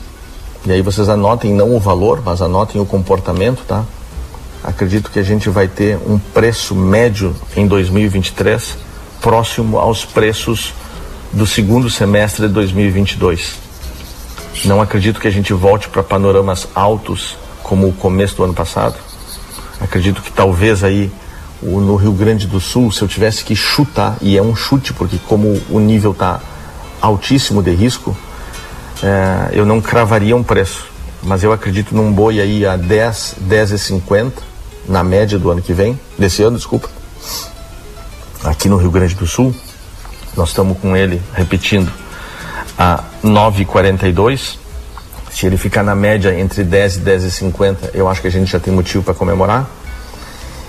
e aí vocês anotem não o valor, mas anotem o comportamento, tá? acredito que a gente vai ter um preço médio em 2023 próximo aos preços do segundo semestre de 2022. Não acredito que a gente volte para panoramas altos como o começo do ano passado. Acredito que talvez aí no Rio Grande do Sul, se eu tivesse que chutar, e é um chute porque como o nível está altíssimo de risco, é, eu não cravaria um preço. Mas eu acredito num boi aí a 10, 10,50 na média do ano que vem, desse ano, desculpa, aqui no Rio Grande do Sul, nós estamos com ele repetindo a 9,42. Se ele ficar na média entre 10 e 10,50, eu acho que a gente já tem motivo para comemorar.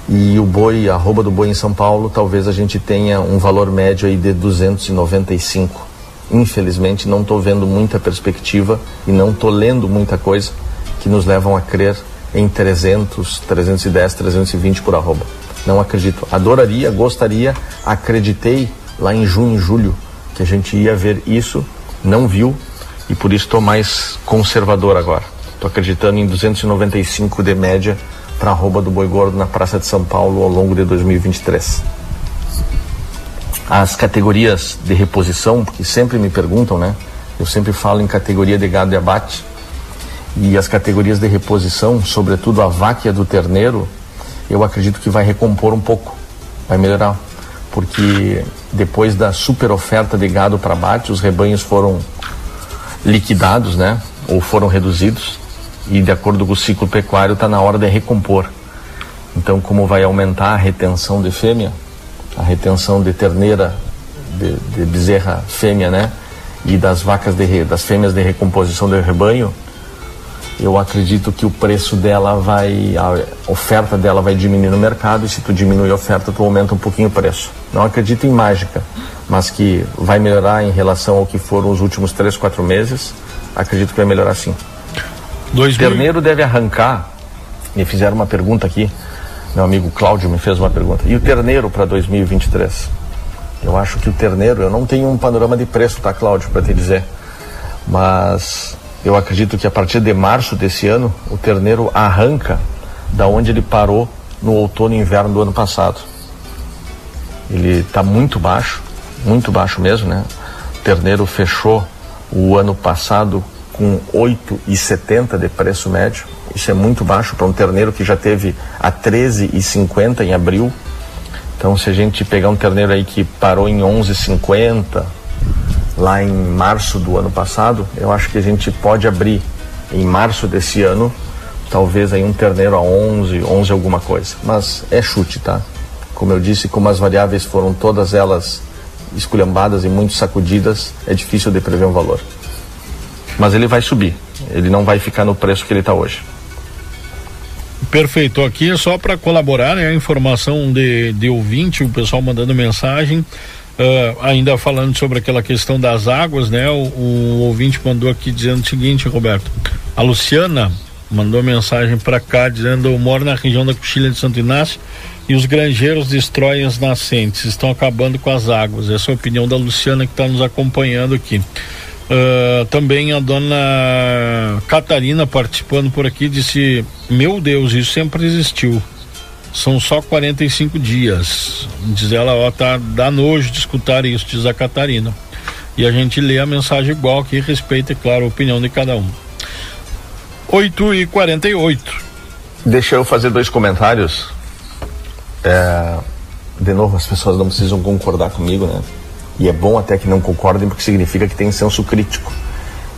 E o boi, a arroba do boi em São Paulo, talvez a gente tenha um valor médio aí de 295. Infelizmente, não estou vendo muita perspectiva e não estou lendo muita coisa que nos levam a crer em 300, 310, 320 por arroba. Não acredito. Adoraria, gostaria, acreditei lá em junho, julho que a gente ia ver isso, não viu e por isso estou mais conservador agora. Estou acreditando em 295 de média para arroba do boi gordo na Praça de São Paulo ao longo de 2023. As categorias de reposição, porque sempre me perguntam, né? Eu sempre falo em categoria de gado de abate e as categorias de reposição, sobretudo a vaca do terneiro, eu acredito que vai recompor um pouco, vai melhorar, porque depois da super oferta de gado para abate, os rebanhos foram liquidados, né, ou foram reduzidos, e de acordo com o ciclo pecuário está na hora de recompor. Então, como vai aumentar a retenção de fêmea, a retenção de terneira, de, de bezerra fêmea, né, e das vacas de, das fêmeas de recomposição do rebanho, eu acredito que o preço dela vai, a oferta dela vai diminuir no mercado e se tu diminui a oferta, tu aumenta um pouquinho o preço. Não acredito em mágica, mas que vai melhorar em relação ao que foram os últimos três, quatro meses, acredito que vai melhorar sim. O terneiro deve arrancar, me fizeram uma pergunta aqui, meu amigo Cláudio me fez uma pergunta, e o terneiro para 2023? Eu acho que o terneiro, eu não tenho um panorama de preço, tá Cláudio, para te dizer, mas eu acredito que a partir de março desse ano, o terneiro arranca da onde ele parou no outono e inverno do ano passado. Ele está muito baixo, muito baixo mesmo, né? O terneiro fechou o ano passado com 8,70 de preço médio. Isso é muito baixo para um terneiro que já teve a 13,50 em abril. Então, se a gente pegar um terneiro aí que parou em 11,50 lá em março do ano passado, eu acho que a gente pode abrir em março desse ano, talvez aí um terneiro a 11, 11 alguma coisa. Mas é chute, tá? Como eu disse, como as variáveis foram todas elas esculhambadas e muito sacudidas, é difícil de prever um valor. Mas ele vai subir, ele não vai ficar no preço que ele está hoje. Perfeito, aqui é só para colaborar, né? A informação de, de ouvinte, o pessoal mandando mensagem. Uh, ainda falando sobre aquela questão das águas, né? O, o, ouvinte mandou aqui dizendo o seguinte, Roberto. A Luciana mandou mensagem para cá dizendo: Eu moro na região da Coxilha de Santo Inácio e os granjeiros destroem as nascentes, estão acabando com as águas. Essa é a opinião da Luciana que está nos acompanhando aqui. Uh, também a dona Catarina participando por aqui disse: Meu Deus, isso sempre existiu. São só 45 dias. Diz ela, ó, tá, dá nojo de escutar isso, diz a Catarina. E a gente lê a mensagem igual que respeita, é claro, a opinião de cada um. 8 e 48 Deixa eu fazer dois comentários. É, de novo, as pessoas não precisam concordar comigo, né? E é bom até que não concordem, porque significa que tem senso crítico.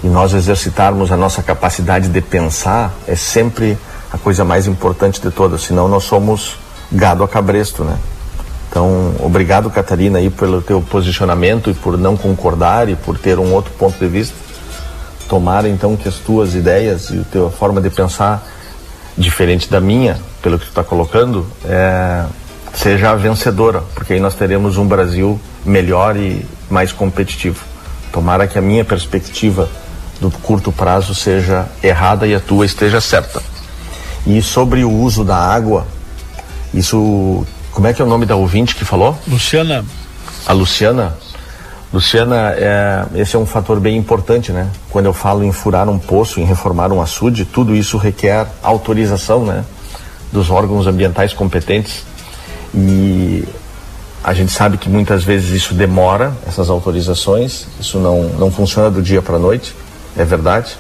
E nós exercitarmos a nossa capacidade de pensar é sempre a coisa mais importante de todas, senão nós somos gado a cabresto, né? Então, obrigado, Catarina, aí pelo teu posicionamento e por não concordar e por ter um outro ponto de vista. Tomara então que as tuas ideias e a tua forma de pensar diferente da minha, pelo que tu está colocando, é, seja vencedora, porque aí nós teremos um Brasil melhor e mais competitivo. Tomara que a minha perspectiva do curto prazo seja errada e a tua esteja certa. E sobre o uso da água, isso. Como é que é o nome da ouvinte que falou? Luciana. A Luciana? Luciana, é, esse é um fator bem importante, né? Quando eu falo em furar um poço, em reformar um açude, tudo isso requer autorização, né? Dos órgãos ambientais competentes. E a gente sabe que muitas vezes isso demora, essas autorizações, isso não, não funciona do dia para a noite, é verdade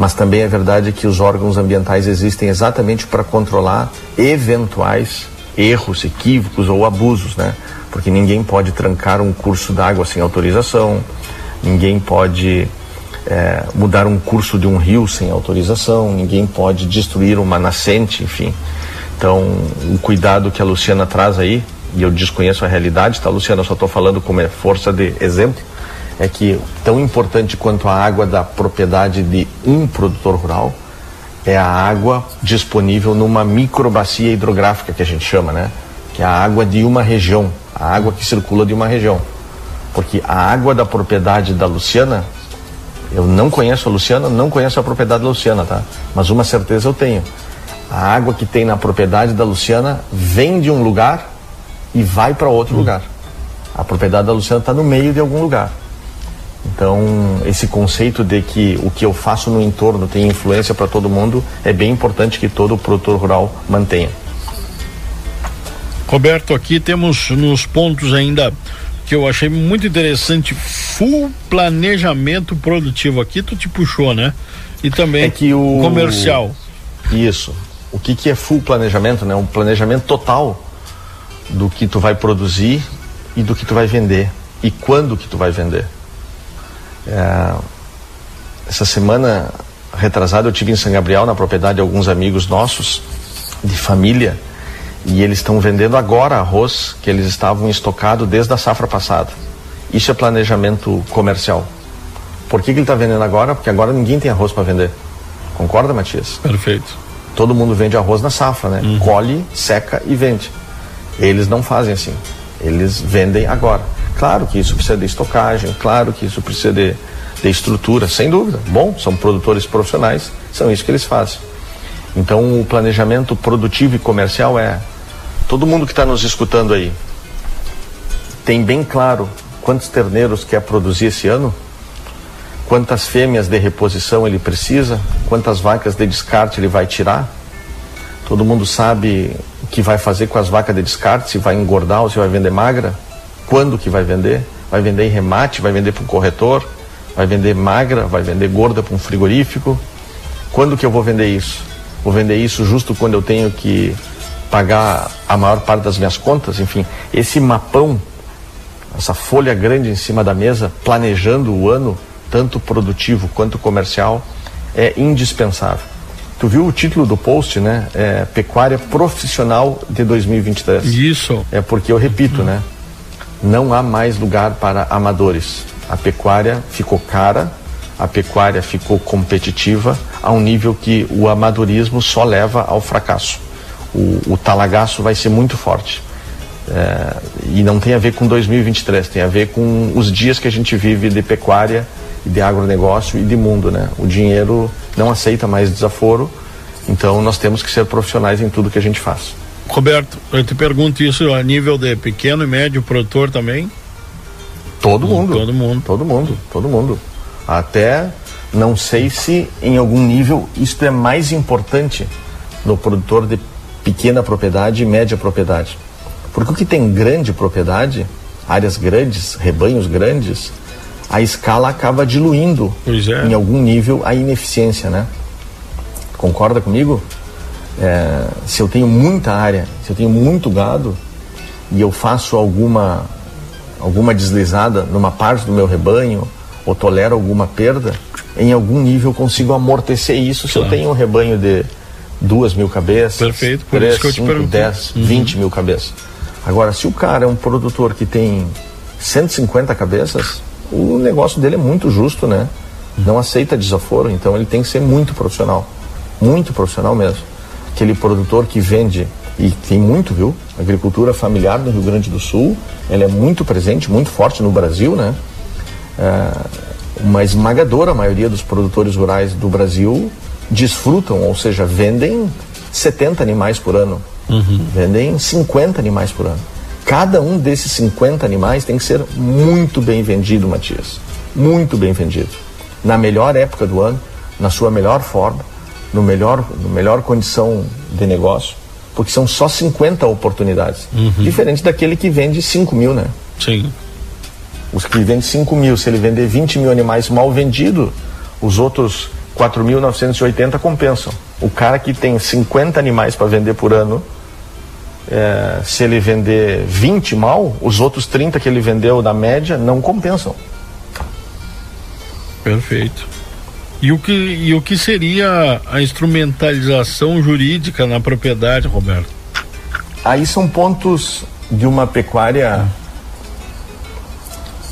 mas também é verdade que os órgãos ambientais existem exatamente para controlar eventuais erros, equívocos ou abusos, né? Porque ninguém pode trancar um curso d'água sem autorização, ninguém pode é, mudar um curso de um rio sem autorização, ninguém pode destruir uma nascente, enfim. Então, o cuidado que a Luciana traz aí, e eu desconheço a realidade, tá, Luciana? Eu só estou falando como é força de exemplo é que tão importante quanto a água da propriedade de um produtor rural é a água disponível numa microbacia hidrográfica que a gente chama, né? Que é a água de uma região, a água que circula de uma região. Porque a água da propriedade da Luciana, eu não conheço a Luciana, não conheço a propriedade da Luciana, tá? Mas uma certeza eu tenho. A água que tem na propriedade da Luciana vem de um lugar e vai para outro hum. lugar. A propriedade da Luciana está no meio de algum lugar. Então, esse conceito de que o que eu faço no entorno tem influência para todo mundo é bem importante que todo produtor rural mantenha. Roberto, aqui temos nos pontos ainda que eu achei muito interessante, full planejamento produtivo. Aqui tu te puxou, né? E também é que o comercial. Isso. O que, que é full planejamento, né? Um planejamento total do que tu vai produzir e do que tu vai vender e quando que tu vai vender. É, essa semana retrasada eu tive em São Gabriel na propriedade de alguns amigos nossos de família e eles estão vendendo agora arroz que eles estavam estocado desde a safra passada. Isso é planejamento comercial. Por que, que ele está vendendo agora? Porque agora ninguém tem arroz para vender. Concorda, Matias? Perfeito. Todo mundo vende arroz na safra, né? Uhum. Colhe, seca e vende. Eles não fazem assim. Eles vendem agora. Claro que isso precisa de estocagem, claro que isso precisa de, de estrutura, sem dúvida. Bom, são produtores profissionais, são isso que eles fazem. Então, o planejamento produtivo e comercial é. Todo mundo que está nos escutando aí tem bem claro quantos terneiros quer produzir esse ano, quantas fêmeas de reposição ele precisa, quantas vacas de descarte ele vai tirar. Todo mundo sabe que vai fazer com as vacas de descarte, se vai engordar ou se vai vender magra, quando que vai vender, vai vender em remate, vai vender para um corretor, vai vender magra, vai vender gorda para um frigorífico. Quando que eu vou vender isso? Vou vender isso justo quando eu tenho que pagar a maior parte das minhas contas, enfim, esse mapão, essa folha grande em cima da mesa, planejando o ano, tanto produtivo quanto comercial, é indispensável. Tu viu o título do post, né? É, Pecuária Profissional de 2023. Isso. É porque eu repito, né? Não há mais lugar para amadores. A pecuária ficou cara, a pecuária ficou competitiva a um nível que o amadorismo só leva ao fracasso. O, o talagaço vai ser muito forte. É, e não tem a ver com 2023, tem a ver com os dias que a gente vive de pecuária de agronegócio e de mundo, né? O dinheiro não aceita mais desaforo, então nós temos que ser profissionais em tudo que a gente faz. Roberto, eu te pergunto isso a nível de pequeno e médio produtor também? Todo mundo. Todo mundo. Todo mundo, todo mundo. Até não sei se em algum nível isto é mais importante no produtor de pequena propriedade e média propriedade. Porque o que tem grande propriedade, áreas grandes, rebanhos grandes, a escala acaba diluindo é. em algum nível a ineficiência, né? Concorda comigo? É, se eu tenho muita área, se eu tenho muito gado e eu faço alguma alguma deslizada numa parte do meu rebanho ou tolero alguma perda, em algum nível consigo amortecer isso claro. se eu tenho um rebanho de duas mil cabeças, Perfeito, por 3, isso que eu te 5, 10, uhum. 20 mil cabeças. Agora, se o cara é um produtor que tem 150 cabeças, o negócio dele é muito justo, né? Não aceita desaforo, então ele tem que ser muito profissional. Muito profissional mesmo. Aquele produtor que vende, e tem muito, viu? Agricultura familiar no Rio Grande do Sul, ela é muito presente, muito forte no Brasil, né? É, uma esmagadora maioria dos produtores rurais do Brasil desfrutam, ou seja, vendem 70 animais por ano. Uhum. Vendem 50 animais por ano. Cada um desses 50 animais tem que ser muito bem vendido, Matias. Muito bem vendido. Na melhor época do ano, na sua melhor forma, no melhor, no melhor condição de negócio, porque são só 50 oportunidades. Uhum. Diferente daquele que vende 5 mil, né? Sim. Os que vendem 5 mil, se ele vender 20 mil animais mal vendidos, os outros 4.980 compensam. O cara que tem 50 animais para vender por ano, é, se ele vender 20 mal, os outros 30 que ele vendeu da média não compensam. Perfeito. E o que, e o que seria a instrumentalização jurídica na propriedade, Roberto? Aí são pontos de uma pecuária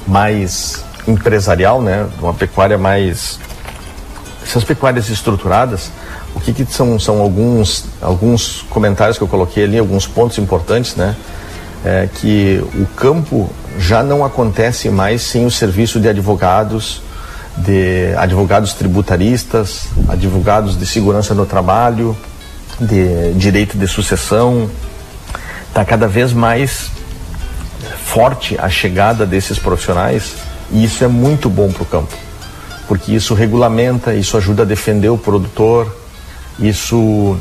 mais empresarial, né? Uma pecuária mais. Essas pecuárias estruturadas, o que, que, são, são alguns, alguns comentários que eu coloquei ali, alguns pontos importantes, né? É que o campo já não acontece mais sem o serviço de advogados, de advogados tributaristas, advogados de segurança no trabalho, de direito de sucessão. Está cada vez mais forte a chegada desses profissionais e isso é muito bom para o campo, porque isso regulamenta, isso ajuda a defender o produtor, isso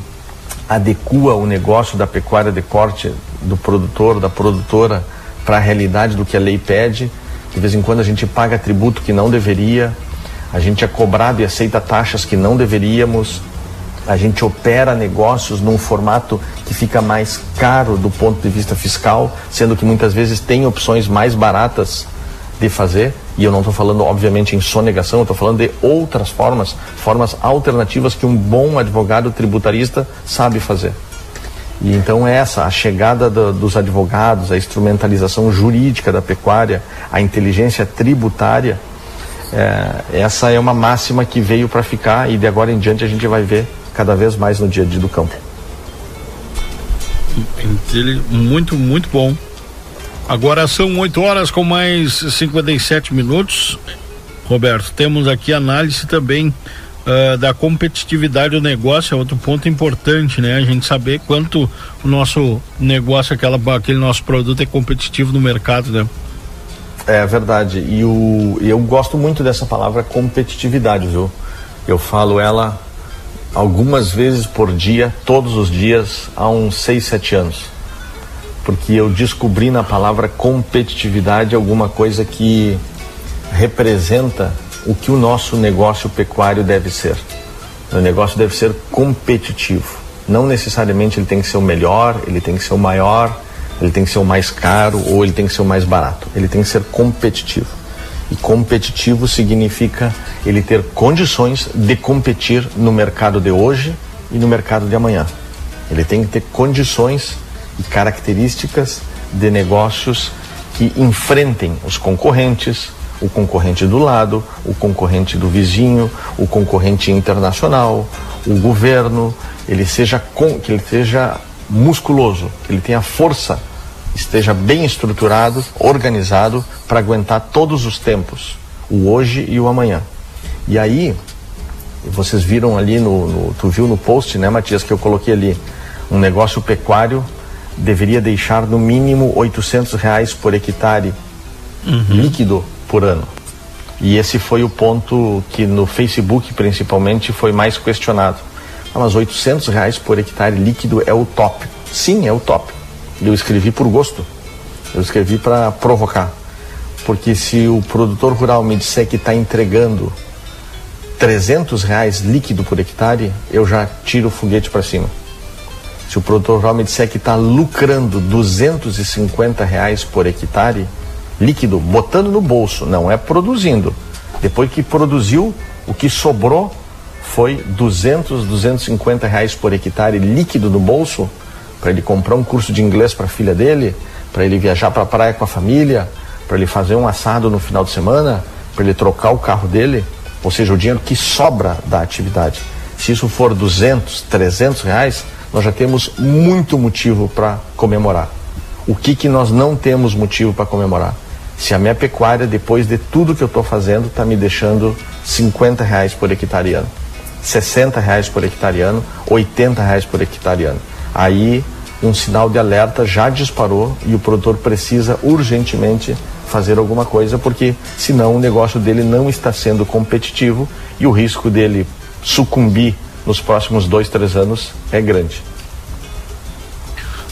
adequa o negócio da pecuária de corte do produtor, da produtora, para a realidade do que a lei pede. De vez em quando a gente paga tributo que não deveria, a gente é cobrado e aceita taxas que não deveríamos, a gente opera negócios num formato que fica mais caro do ponto de vista fiscal, sendo que muitas vezes tem opções mais baratas de fazer, e eu não estou falando, obviamente, em sonegação, eu estou falando de outras formas, formas alternativas que um bom advogado tributarista sabe fazer. E então essa, a chegada do, dos advogados, a instrumentalização jurídica da pecuária, a inteligência tributária, é, essa é uma máxima que veio para ficar e de agora em diante a gente vai ver cada vez mais no dia a dia do campo. Muito, muito bom. Agora são 8 horas com mais 57 minutos. Roberto, temos aqui análise também uh, da competitividade do negócio, é outro ponto importante, né? A gente saber quanto o nosso negócio, aquela, aquele nosso produto é competitivo no mercado, né? É verdade. E o, eu gosto muito dessa palavra competitividade, viu? Eu falo ela algumas vezes por dia, todos os dias, há uns 6, 7 anos. Porque eu descobri na palavra competitividade alguma coisa que representa o que o nosso negócio pecuário deve ser. O negócio deve ser competitivo. Não necessariamente ele tem que ser o melhor, ele tem que ser o maior, ele tem que ser o mais caro ou ele tem que ser o mais barato. Ele tem que ser competitivo. E competitivo significa ele ter condições de competir no mercado de hoje e no mercado de amanhã. Ele tem que ter condições e características de negócios que enfrentem os concorrentes, o concorrente do lado, o concorrente do vizinho, o concorrente internacional, o governo, ele seja com, que ele seja musculoso, que ele tenha força, esteja bem estruturado, organizado para aguentar todos os tempos, o hoje e o amanhã. E aí, vocês viram ali no, no tu viu no post, né, Matias, que eu coloquei ali, um negócio pecuário deveria deixar no mínimo 800 reais por hectare uhum. líquido por ano. E esse foi o ponto que no Facebook, principalmente, foi mais questionado. Ah, mas 800 reais por hectare líquido é o top. Sim, é o top. Eu escrevi por gosto. Eu escrevi para provocar. Porque se o produtor rural me disser que está entregando 300 reais líquido por hectare, eu já tiro o foguete para cima. Se o produtor rural me disser que está lucrando 250 reais por hectare, líquido, botando no bolso, não é produzindo. Depois que produziu, o que sobrou foi 200, 250 reais por hectare líquido no bolso para ele comprar um curso de inglês para a filha dele, para ele viajar para a praia com a família, para ele fazer um assado no final de semana, para ele trocar o carro dele, ou seja, o dinheiro que sobra da atividade. Se isso for 200, 300 reais, nós já temos muito motivo para comemorar. O que, que nós não temos motivo para comemorar? Se a minha pecuária, depois de tudo que eu estou fazendo, está me deixando 50 reais por hectareano, 60 reais por hectareano, 80 reais por hectareano. Aí um sinal de alerta já disparou e o produtor precisa urgentemente fazer alguma coisa, porque senão o negócio dele não está sendo competitivo e o risco dele sucumbir nos próximos dois, três anos é grande.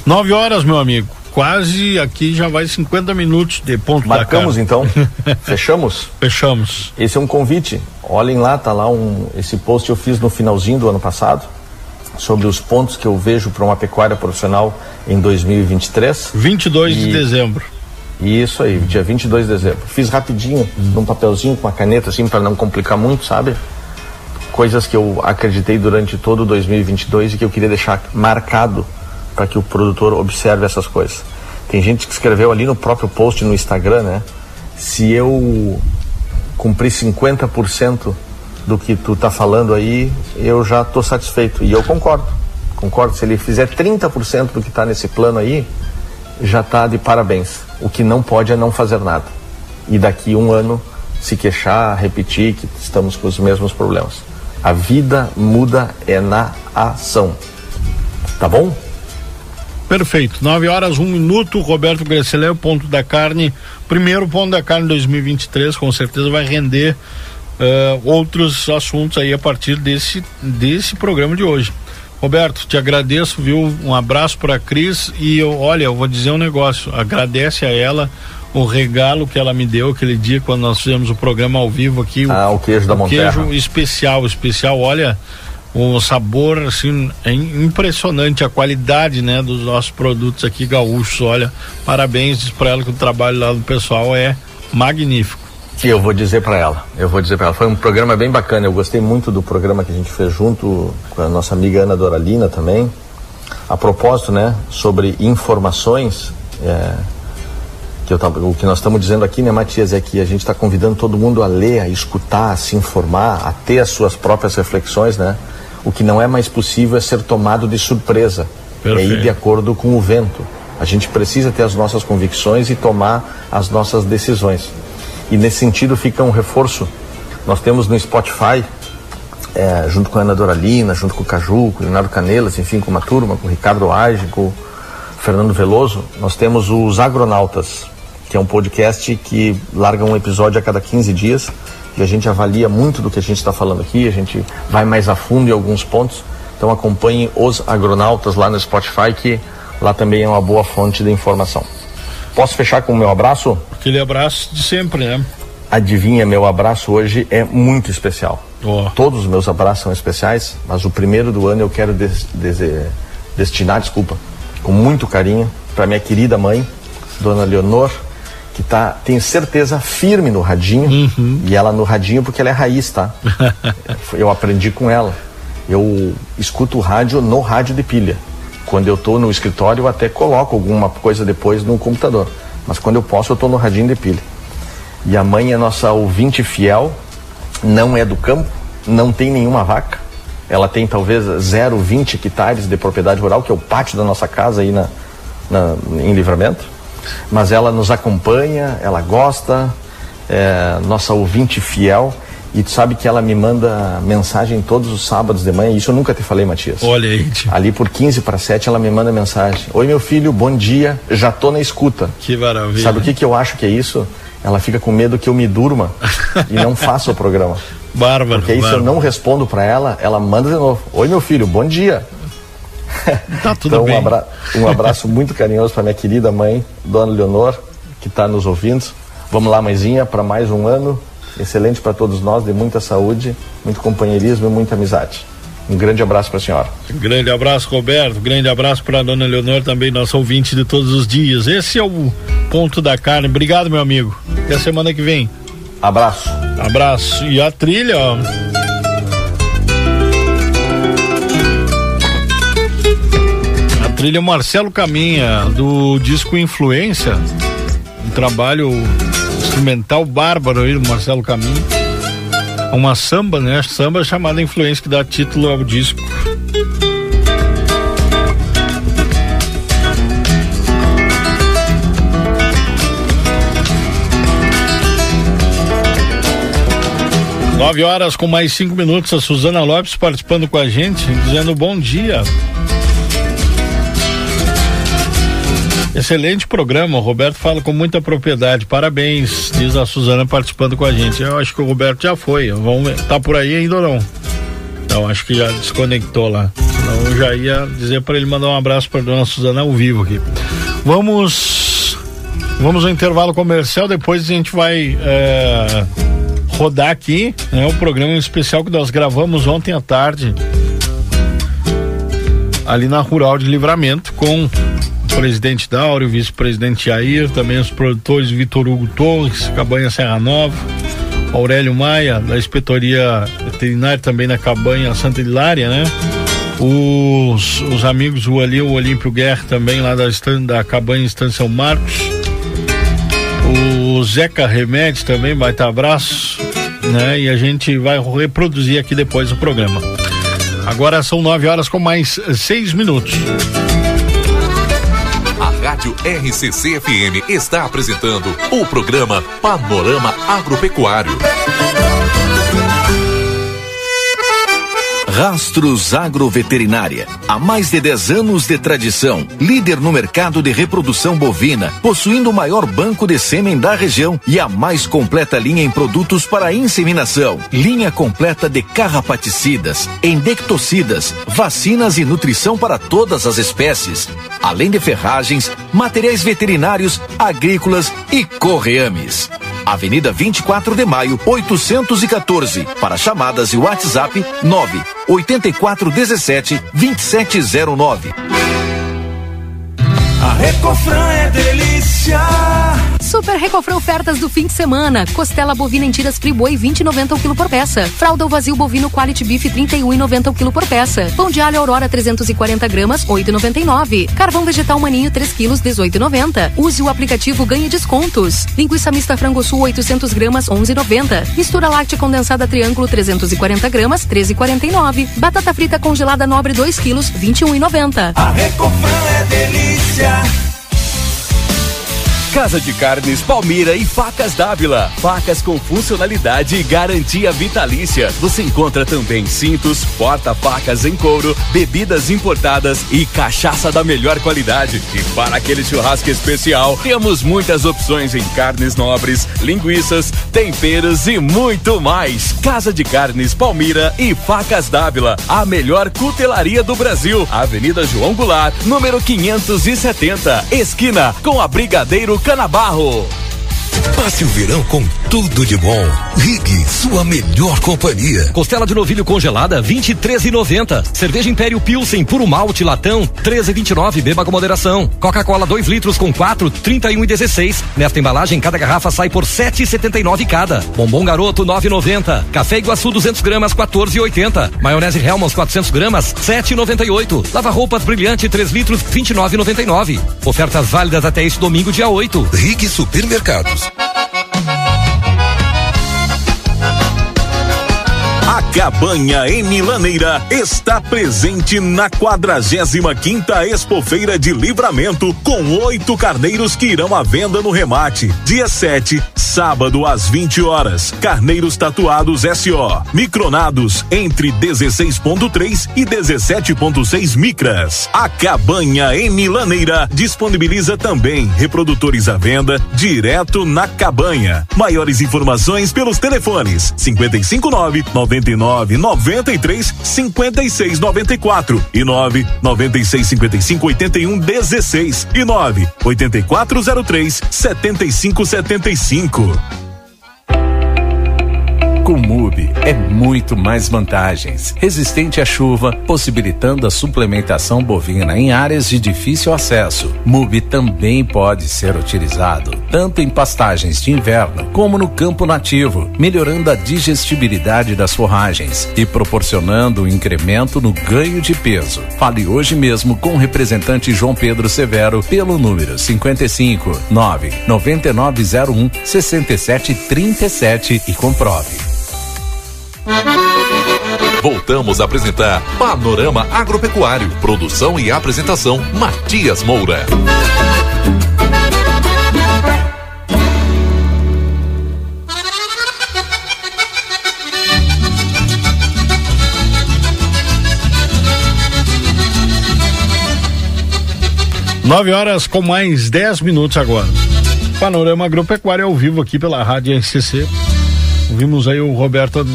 Nove horas, meu amigo quase aqui já vai 50 minutos de ponto Marcamos então? Fechamos? Fechamos. Esse é um convite. Olhem lá, tá lá um esse post eu fiz no finalzinho do ano passado sobre os pontos que eu vejo para uma pecuária profissional em 2023. 22 e... de dezembro. Isso aí, dia 22 de dezembro. Fiz rapidinho, hum. num papelzinho com uma caneta assim para não complicar muito, sabe? Coisas que eu acreditei durante todo 2022 e que eu queria deixar marcado para que o produtor observe essas coisas. Tem gente que escreveu ali no próprio post no Instagram, né? Se eu cumprir 50% do que tu tá falando aí, eu já tô satisfeito. E eu concordo. Concordo. Se ele fizer 30% do que está nesse plano aí, já tá de parabéns. O que não pode é não fazer nada. E daqui um ano se queixar, repetir que estamos com os mesmos problemas. A vida muda é na ação. Tá bom? Perfeito. 9 horas, 1 minuto. Roberto Grecelé, o ponto da carne. Primeiro ponto da carne 2023, com certeza vai render uh, outros assuntos aí a partir desse, desse programa de hoje. Roberto, te agradeço, viu? Um abraço para Cris e eu, olha, eu vou dizer um negócio. Agradece a ela o regalo que ela me deu aquele dia quando nós fizemos o programa ao vivo aqui. Ah, o, o queijo da Monterra. Queijo especial, especial. Olha, o sabor assim é impressionante a qualidade né dos nossos produtos aqui gaúchos olha parabéns para ela que o trabalho lá do pessoal é magnífico e eu vou dizer para ela eu vou dizer para ela foi um programa bem bacana eu gostei muito do programa que a gente fez junto com a nossa amiga Ana Doralina também a propósito né sobre informações é, que eu o que nós estamos dizendo aqui, né, Matias, é que a gente está convidando todo mundo a ler, a escutar, a se informar, a ter as suas próprias reflexões, né? O que não é mais possível é ser tomado de surpresa. Perfeito. É ir de acordo com o vento. A gente precisa ter as nossas convicções e tomar as nossas decisões. E nesse sentido fica um reforço. Nós temos no Spotify, é, junto com a Ana Doralina, junto com o Caju, com o Leonardo Canelas, enfim, com uma turma, com o Ricardo Age, com o Fernando Veloso, nós temos os Agronautas, que é um podcast que larga um episódio a cada 15 dias e a gente avalia muito do que a gente está falando aqui, a gente vai mais a fundo em alguns pontos. Então acompanhe os agronautas lá no Spotify, que lá também é uma boa fonte de informação. Posso fechar com o meu abraço? Aquele abraço de sempre, né? Adivinha, meu abraço hoje é muito especial. Oh. Todos os meus abraços são especiais, mas o primeiro do ano eu quero des des destinar, desculpa, com muito carinho para minha querida mãe, Dona Leonor, que tá, tenho certeza, firme no radinho. Uhum. E ela no radinho porque ela é raiz, tá? eu aprendi com ela. Eu escuto o rádio no rádio de pilha. Quando eu estou no escritório, eu até coloco alguma coisa depois no computador. Mas quando eu posso, eu estou no radinho de pilha. E a mãe é nossa ouvinte fiel, não é do campo, não tem nenhuma vaca. Ela tem talvez 0,20 hectares de propriedade rural, que é o pátio da nossa casa aí na, na em livramento mas ela nos acompanha, ela gosta, é nossa ouvinte fiel. E tu sabe que ela me manda mensagem todos os sábados de manhã, isso eu nunca te falei, Matias. Olha aí. Ali por 15 para 7 ela me manda mensagem. Oi meu filho, bom dia, já tô na escuta. Que maravilha. Sabe o que, que eu acho que é isso? Ela fica com medo que eu me durma e não faça o programa. Bárbaro. Porque aí se eu não respondo para ela, ela manda de novo. Oi meu filho, bom dia. Tá tudo então, bem. Um, abra um abraço muito carinhoso para minha querida mãe, Dona Leonor, que está nos ouvindo. Vamos lá, mãezinha, para mais um ano excelente para todos nós, de muita saúde, muito companheirismo e muita amizade. Um grande abraço para a senhora. Um grande abraço, Roberto. Um grande abraço para a dona Leonor, também nossa ouvinte de todos os dias. Esse é o ponto da carne. Obrigado, meu amigo. Até a semana que vem. Abraço. Abraço. E a trilha, ó. Trilha Marcelo Caminha, do disco Influência, um trabalho instrumental bárbaro aí do Marcelo Caminha. Uma samba, né? Samba chamada Influência, que dá título ao disco. Nove horas com mais cinco minutos, a Suzana Lopes participando com a gente, dizendo bom dia. Excelente programa, o Roberto fala com muita propriedade. Parabéns, diz a Suzana participando com a gente. Eu acho que o Roberto já foi. Vamos ver. Tá por aí ainda ou não? Então acho que já desconectou lá. Senão eu já ia dizer para ele mandar um abraço para dona Suzana ao vivo aqui. Vamos vamos ao intervalo comercial, depois a gente vai é, rodar aqui, né, o programa especial que nós gravamos ontem à tarde ali na Rural de Livramento com presidente Dáureo, vice-presidente Jair, também os produtores Vitor Hugo Torres, Cabanha Serra Nova, Aurélio Maia, da Inspetoria Veterinária, também na Cabanha Santa Hilária, né? Os, os amigos o ali, o Olímpio Guerra também lá da, da Cabanha Estância Marcos. O Zeca Remédio também, vai estar abraço, né? E a gente vai reproduzir aqui depois o programa. Agora são nove horas com mais seis minutos. Rádio RCC FM está apresentando o programa Panorama Agropecuário. Rastros Agroveterinária. Há mais de 10 anos de tradição, líder no mercado de reprodução bovina, possuindo o maior banco de sêmen da região e a mais completa linha em produtos para inseminação. Linha completa de carrapaticidas, endectocidas, vacinas e nutrição para todas as espécies, além de ferragens, materiais veterinários, agrícolas e correames. Avenida 24 de Maio, 814. Para chamadas e WhatsApp 9 8417 2709. A Recofran é delícia. Super Recofran ofertas do fim de semana. Costela bovina em tiras Friboi 20,90 o quilo por peça. Fralda ou vazio bovino Quality Beef 31,90 o quilo por peça. Pão de alho Aurora 340 gramas 8,99. Carvão vegetal maninho 3 quilos 18,90. Use o aplicativo ganhe descontos. Linguiça mista frango sul 800 gramas 11,90. Mistura láctea condensada triângulo 340 gramas 13,49. Batata frita congelada nobre 2 quilos 21,90. A Recofran é delícia. Casa de Carnes Palmira e Facas Dávila. Facas com funcionalidade e garantia vitalícia. Você encontra também cintos, porta-facas em couro, bebidas importadas e cachaça da melhor qualidade. E para aquele churrasco especial, temos muitas opções em carnes nobres, linguiças, temperos e muito mais. Casa de Carnes Palmira e Facas Dávila, a melhor cutelaria do Brasil. Avenida João Goulart, número 570, esquina com a Brigadeiro Canabarro. Passe o verão com tudo de bom. Rig, sua melhor companhia. Costela de novilho congelada, 23,90. Cerveja Império Pilsen, puro malte, latão, 13,29. Beba com moderação. Coca-Cola 2 litros com 4, 31,16. Nesta embalagem, cada garrafa sai por 7,79 cada. Bombom Garoto, 9,90. Café Iguaçu 200 gramas, 14,80. Maionese Helmans 400 gramas, 7,98. Lava roupas brilhante 3 litros, 29,99. Ofertas válidas até este domingo, dia 8. Rig Supermercados. Cabanha em Laneira está presente na 45 quinta Expofeira de Livramento, com oito carneiros que irão à venda no remate. Dia 7, sábado às 20 horas. Carneiros tatuados SO, micronados entre 16.3 e 17.6 micras. A Cabanha em Laneira disponibiliza também reprodutores à venda direto na cabanha. Maiores informações pelos telefones 559 99 93 56 94 e 9 96 55 81 16 e 9 8403 75 75. Com MUB é muito mais vantagens. Resistente à chuva, possibilitando a suplementação bovina em áreas de difícil acesso. MUB também pode ser utilizado tanto em pastagens de inverno como no campo nativo, melhorando a digestibilidade das forragens e proporcionando um incremento no ganho de peso. Fale hoje mesmo com o representante João Pedro Severo pelo número 55 9 9901 6737 e comprove. Voltamos a apresentar Panorama Agropecuário. Produção e apresentação Matias Moura. Nove horas com mais dez minutos agora. Panorama Agropecuário ao vivo aqui pela Rádio RCC. Vimos aí o Roberto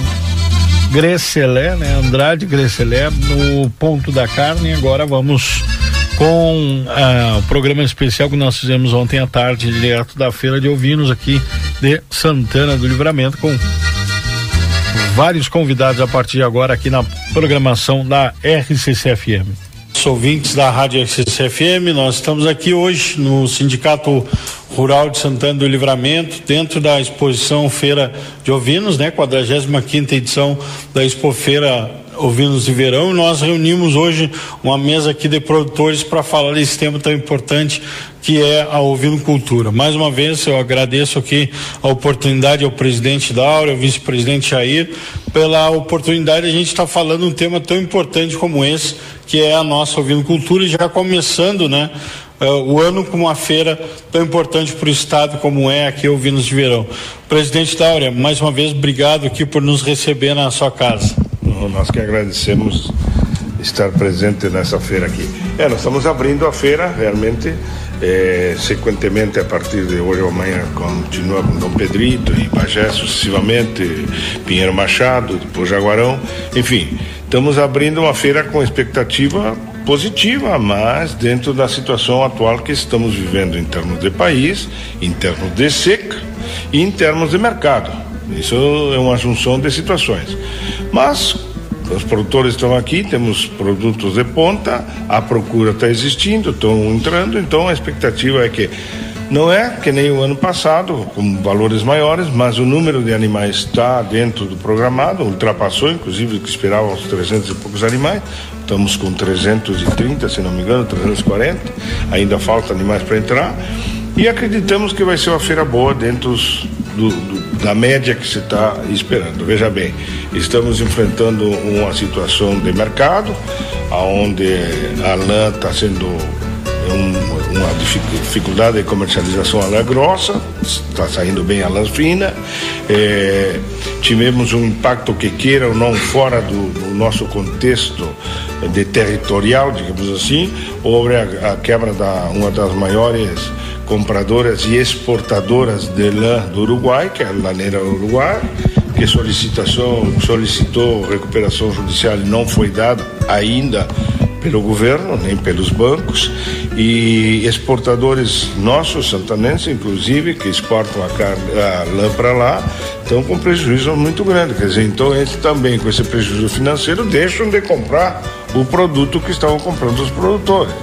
Gresselé, né? Andrade Gresselé no ponto da carne. Agora vamos com ah, o programa especial que nós fizemos ontem à tarde, direto da feira de ovinos aqui de Santana do Livramento, com vários convidados a partir de agora aqui na programação da RCC-FM. Ouvintes da Rádio RCC-FM, nós estamos aqui hoje no Sindicato Rural de Santana do Livramento, dentro da exposição Feira de Ovinos, né, 45 edição da Expofeira Ovinos de Verão, e nós reunimos hoje uma mesa aqui de produtores para falar desse tema tão importante que é a ovinocultura. Mais uma vez eu agradeço aqui a oportunidade ao presidente Daura, ao vice-presidente Jair, pela oportunidade de a gente estar tá falando um tema tão importante como esse, que é a nossa ovinocultura, e já começando, né? Uh, o ano com uma feira tão importante para o estado como é aqui o Vinos de Verão. Presidente Daura, mais uma vez obrigado aqui por nos receber na sua casa. Nós que agradecemos estar presente nessa feira aqui. É, nós estamos abrindo a feira realmente é, sequentemente a partir de hoje ou amanhã continua com Dom Pedrito e Pajé sucessivamente, Pinheiro Machado, depois Jaguarão, enfim, estamos abrindo uma feira com expectativa positiva, mas dentro da situação atual que estamos vivendo em termos de país, em termos de seca e em termos de mercado. Isso é uma junção de situações. Mas os produtores estão aqui, temos produtos de ponta, a procura está existindo, estão entrando, então a expectativa é que não é que nem o ano passado, com valores maiores, mas o número de animais está dentro do programado, ultrapassou, inclusive, o que esperávamos 300 e poucos animais. Estamos com 330, se não me engano, 340. Ainda falta animais para entrar. E acreditamos que vai ser uma feira boa dentro do, do, da média que se está esperando. Veja bem, estamos enfrentando uma situação de mercado, onde a lã está sendo um, uma dificuldade de comercialização a lã grossa, está saindo bem a lã fina. É, tivemos um impacto que queira ou não fora do, do nosso contexto de territorial, digamos assim, houve a, a quebra da uma das maiores compradoras e exportadoras de lã do Uruguai, que é a Laneira Uruguai, que solicitação solicitou recuperação judicial e não foi dada ainda pelo governo, nem pelos bancos, e exportadores nossos, santanenses, inclusive, que exportam a, carne, a lã para lá, estão com prejuízo muito grande. Quer dizer, então eles também, com esse prejuízo financeiro, deixam de comprar o produto que estavam comprando os produtores.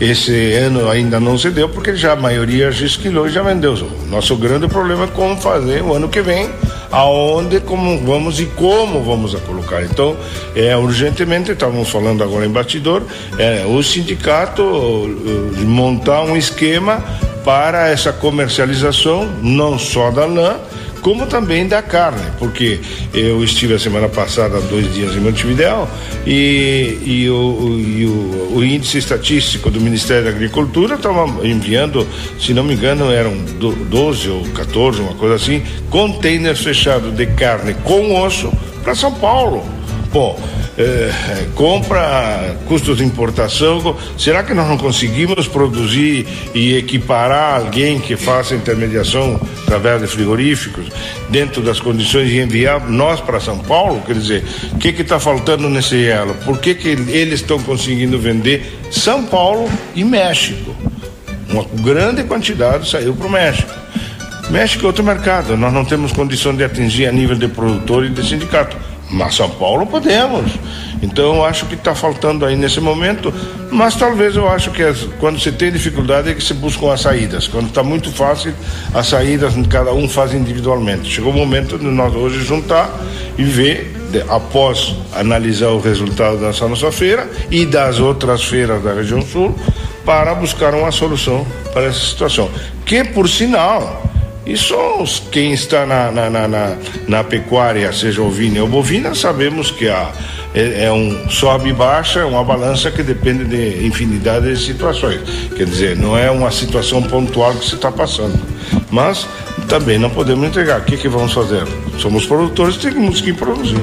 Esse ano ainda não se deu, porque já a maioria já esquilou e já vendeu. Nosso grande problema é como fazer o ano que vem aonde como vamos e como vamos a colocar. Então, é, urgentemente, estávamos falando agora em bastidor, é, o sindicato montar um esquema para essa comercialização, não só da lã, como também da carne, porque eu estive a semana passada dois dias em Montevideo e, e, o, e o, o, índice estatístico do Ministério da Agricultura estava enviando, se não me engano, eram 12 ou 14, uma coisa assim, containers fechados de carne com osso para São Paulo. Bom, eh, compra, custos de importação. Será que nós não conseguimos produzir e equiparar alguém que faça intermediação através de frigoríficos dentro das condições de enviar nós para São Paulo? Quer dizer, o que está faltando nesse elo? Por que, que eles estão conseguindo vender São Paulo e México? Uma grande quantidade saiu para o México. México é outro mercado, nós não temos condição de atingir a nível de produtor e de sindicato mas São Paulo podemos. Então eu acho que está faltando aí nesse momento, mas talvez eu acho que as, quando se tem dificuldade é que se buscam as saídas. Quando está muito fácil, as saídas cada um faz individualmente. Chegou o momento de nós hoje juntar e ver, de, após analisar o resultado dessa nossa feira e das outras feiras da região sul, para buscar uma solução para essa situação. Que por sinal e só os, quem está na, na, na, na, na pecuária, seja ovina ou bovina, sabemos que a, é, é, um sobe e baixa, é uma balança que depende de infinidade de situações. Quer dizer, não é uma situação pontual que se está passando. Mas também não podemos entregar. O que, que vamos fazer? Somos produtores, temos que produzir.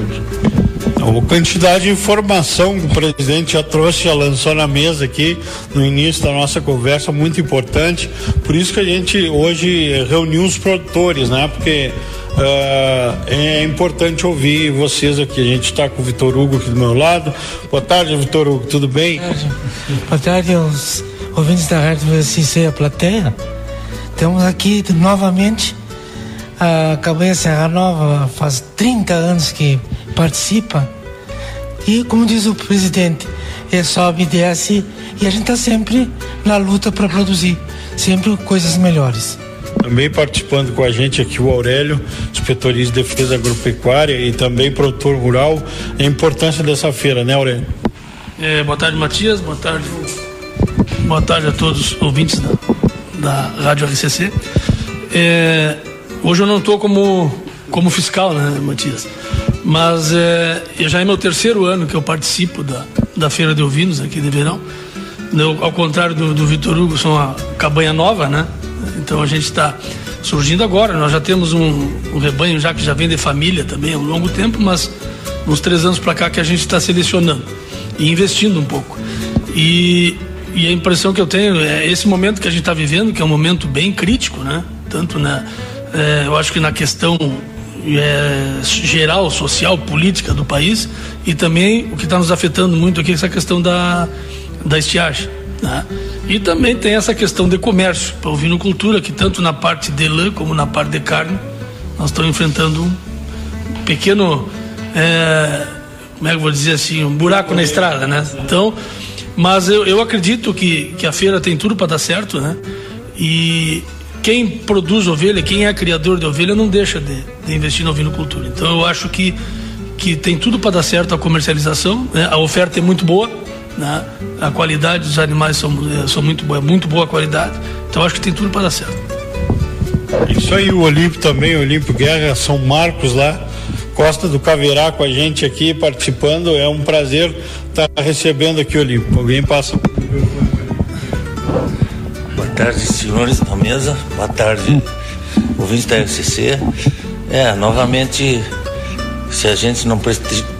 Quantidade de informação que o presidente já trouxe, já lançou na mesa aqui no início da nossa conversa, muito importante. Por isso que a gente hoje reuniu os produtores, né? Porque uh, é importante ouvir vocês aqui. A gente está com o Vitor Hugo aqui do meu lado. Boa tarde, Vitor Hugo, tudo bem? Boa tarde, aos ouvintes da Rádio CC a plateia. Estamos aqui novamente. A Cabanha Serra Nova faz 30 anos que participa e como diz o presidente, é sobe e desce e a gente está sempre na luta para produzir, sempre coisas melhores. Também participando com a gente aqui o Aurélio, inspetorista de defesa agropecuária e também produtor rural. A importância dessa feira, né, Aurélio? É, boa tarde, Matias. Boa tarde. Boa tarde a todos os ouvintes da, da Rádio RCC. É, hoje eu não estou como, como fiscal, né, Matias? Mas é, já é meu terceiro ano que eu participo da, da Feira de Ovinos aqui de verão. Eu, ao contrário do, do Vitor Hugo, sou uma cabanha nova, né? Então a gente está surgindo agora. Nós já temos um, um, rebanho já que já vem de família também há um longo tempo, mas uns três anos para cá que a gente está selecionando e investindo um pouco. E, e, a impressão que eu tenho é esse momento que a gente está vivendo, que é um momento bem crítico, né? Tanto na, é, eu acho que na questão é, geral, social, política do país e também o que está nos afetando muito aqui é essa questão da, da estiagem. Né? E também tem essa questão de comércio, para ovinocultura, que tanto na parte de lã como na parte de carne, nós estamos enfrentando um pequeno, é, como é que vou dizer assim, um buraco na estrada, né? Então, mas eu, eu acredito que, que a feira tem tudo para dar certo, né? E quem produz ovelha, quem é criador de ovelha, não deixa de, de investir na ovinocultura. Então eu acho que, que tem tudo para dar certo a comercialização, né? a oferta é muito boa, né? a qualidade dos animais são, é, são muito boa, é muito boa a qualidade. Então eu acho que tem tudo para dar certo. Isso aí, o Olímpio também, o Olímpio Guerra, São Marcos lá, Costa do Caverá com a gente aqui participando. É um prazer estar recebendo aqui, Olímpio. Alguém passa. Tarde, senhores da mesa. Boa tarde, ouvintes da RCC. É, novamente, se a gente não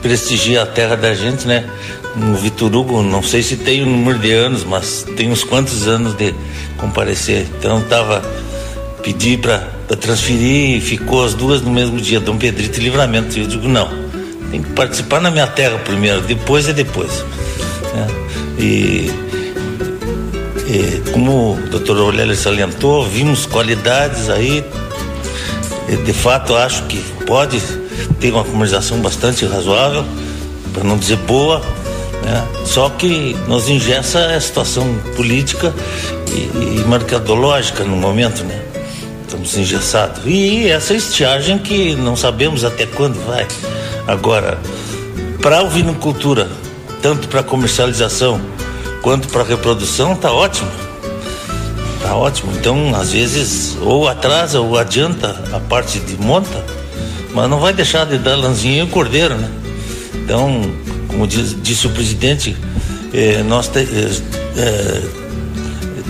prestigia a terra da gente, né? No Vitor Hugo, não sei se tem o um número de anos, mas tem uns quantos anos de comparecer. Então, tava pedi para transferir e ficou as duas no mesmo dia, Dom Pedrito e Livramento. Eu digo, não, tem que participar na minha terra primeiro, depois é depois. E, e, como o doutor Aurélio salientou, vimos qualidades aí. De fato, acho que pode ter uma comercialização bastante razoável, para não dizer boa, né? Só que nos ingessa a situação política e, e mercadológica no momento, né? Estamos engessados. E essa estiagem que não sabemos até quando vai. Agora, para a vinicultura, tanto para comercialização quanto para reprodução, tá ótimo. Tá ótimo. Então, às vezes, ou atrasa ou adianta a parte de monta, mas não vai deixar de dar lãzinha e cordeiro, né? Então, como diz, disse o presidente, eh, nós te, eh, eh,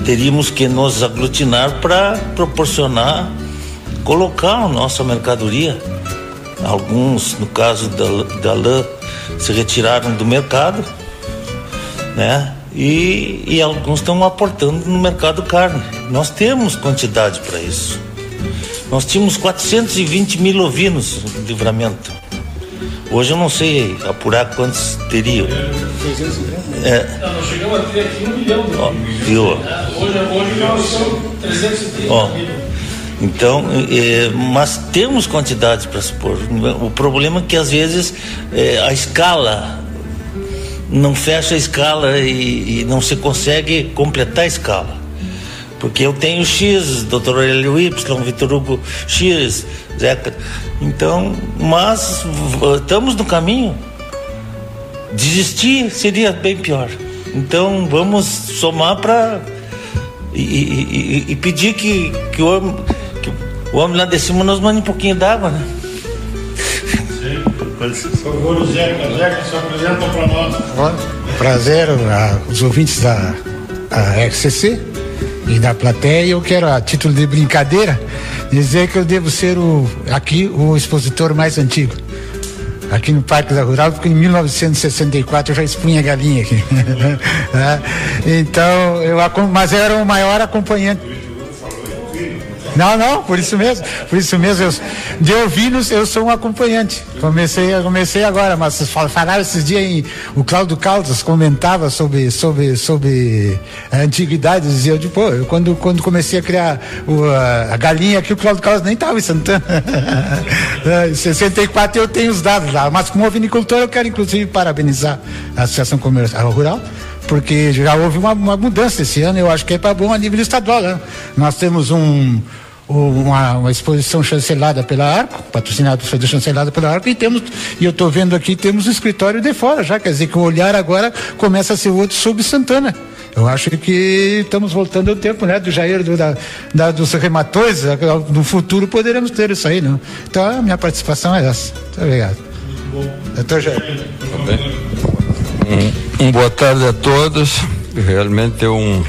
teríamos que nos aglutinar para proporcionar, colocar a nossa mercadoria. Alguns, no caso da, da lã, se retiraram do mercado, né? E, e alguns estão aportando no mercado carne. Nós temos quantidade para isso. Nós tínhamos 420 mil ovinos no livramento. Hoje eu não sei apurar quantos teriam. É. Não, nós chegamos a ter aqui um milhão de ó, viu? Hoje, hoje nós são 330 ó, mil. Então, é, mas temos quantidades para supor. O problema é que às vezes é, a escala não fecha a escala e, e, não se consegue completar a escala. Porque eu tenho X, doutor Aurélio Y, Vitor Hugo X, Zeca. Então, mas estamos no caminho. Desistir seria bem pior. Então vamos somar para e, e, e, pedir que, que, o homem, que o homem lá de cima nos mande um pouquinho d'água, né? Favor, Zeca, Zeca, se apresenta para nós. Prazer, a, os ouvintes da RCC e da plateia. Eu quero, a título de brincadeira, dizer que eu devo ser o, aqui o expositor mais antigo aqui no Parque da Rural, porque em 1964 eu já expunha galinha aqui. É. então, eu, mas eu era o maior acompanhante. Não, não, por isso mesmo, por isso mesmo, eu, de ouvidos eu sou um acompanhante. Comecei, comecei agora, mas falaram esses dias em, o Cláudio Caldas comentava sobre, sobre, sobre a antiguidade, dizia, eu, pô, eu quando, quando comecei a criar o, a, galinha aqui, o Cláudio Caldas nem estava em Santana. em 64 eu tenho os dados lá, mas como ovinicultor eu quero inclusive parabenizar a Associação Comercial Rural porque já houve uma, uma, mudança esse ano, eu acho que é para bom a nível estadual. Né? Nós temos um, uma, uma, exposição chancelada pela Arco, patrocinada por chancelada pela Arco, e temos, e eu estou vendo aqui, temos o escritório de fora já, quer dizer que o olhar agora começa a ser outro sobre Santana. Eu acho que estamos voltando ao tempo, né? Do Jair, do, da, da, dos rematores, no futuro poderemos ter isso aí, não? Então a minha participação é essa. Muito obrigado. Doutor Jair. Um, um boa tarde a todos. Realmente é um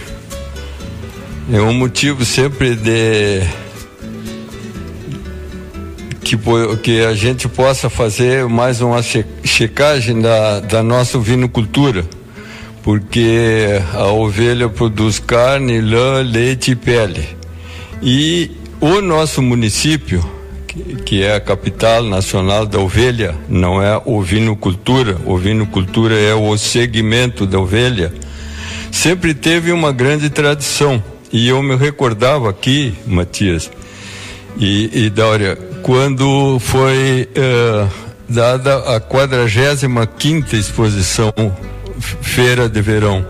é um motivo sempre de que, que a gente possa fazer mais uma checagem da, da nossa vinocultura, porque a ovelha produz carne, lã, leite e pele. E o nosso município, que, é a capital nacional da ovelha, não é ovinocultura, ovinocultura é o segmento da ovelha, sempre teve uma grande tradição. E eu me recordava aqui, Matias e, e quando foi uh, dada a 45 exposição Feira de Verão.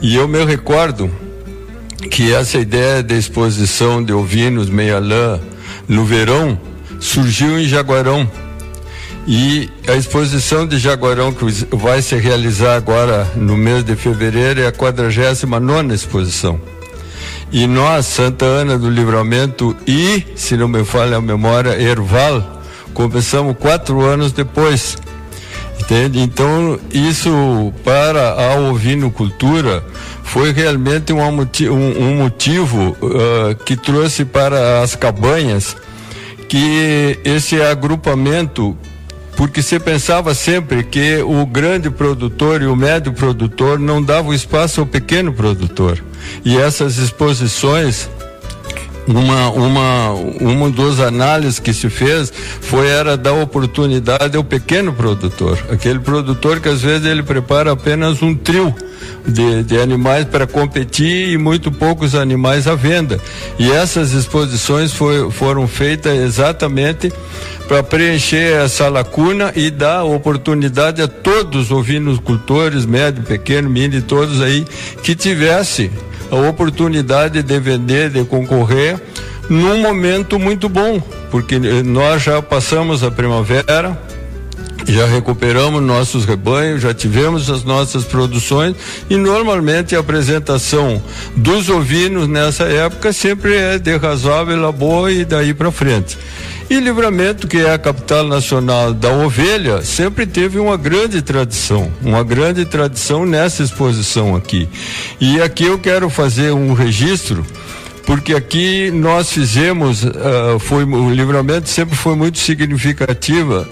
E eu me recordo que essa ideia de exposição de ovinos meia-lã no verão surgiu em Jaguarão. E a exposição de Jaguarão que vai se realizar agora no mês de fevereiro é a 49 exposição. E nós, Santa Ana do Livramento e, se não me falha a memória, Erval, começamos quatro anos depois. Entende? Então, isso para a ovinocultura foi realmente um, um, motivo uh, que trouxe para as cabanhas que esse agrupamento porque se pensava sempre que o grande produtor e o médio produtor não davam espaço ao pequeno produtor. E essas exposições uma, uma, uma das análises que se fez foi era dar oportunidade ao pequeno produtor, aquele produtor que às vezes ele prepara apenas um trio de, de animais para competir e muito poucos animais à venda. E essas exposições foi, foram feitas exatamente para preencher essa lacuna e dar oportunidade a todos os ovinocultores, médio, pequeno, mini, todos aí, que tivesse a oportunidade de vender, de concorrer num momento muito bom, porque nós já passamos a primavera, já recuperamos nossos rebanhos, já tivemos as nossas produções e normalmente a apresentação dos ovinos nessa época sempre é de razoável a boa e daí para frente. E Livramento, que é a capital nacional da ovelha, sempre teve uma grande tradição, uma grande tradição nessa exposição aqui. E aqui eu quero fazer um registro porque aqui nós fizemos, uh, foi o livramento sempre foi muito significativa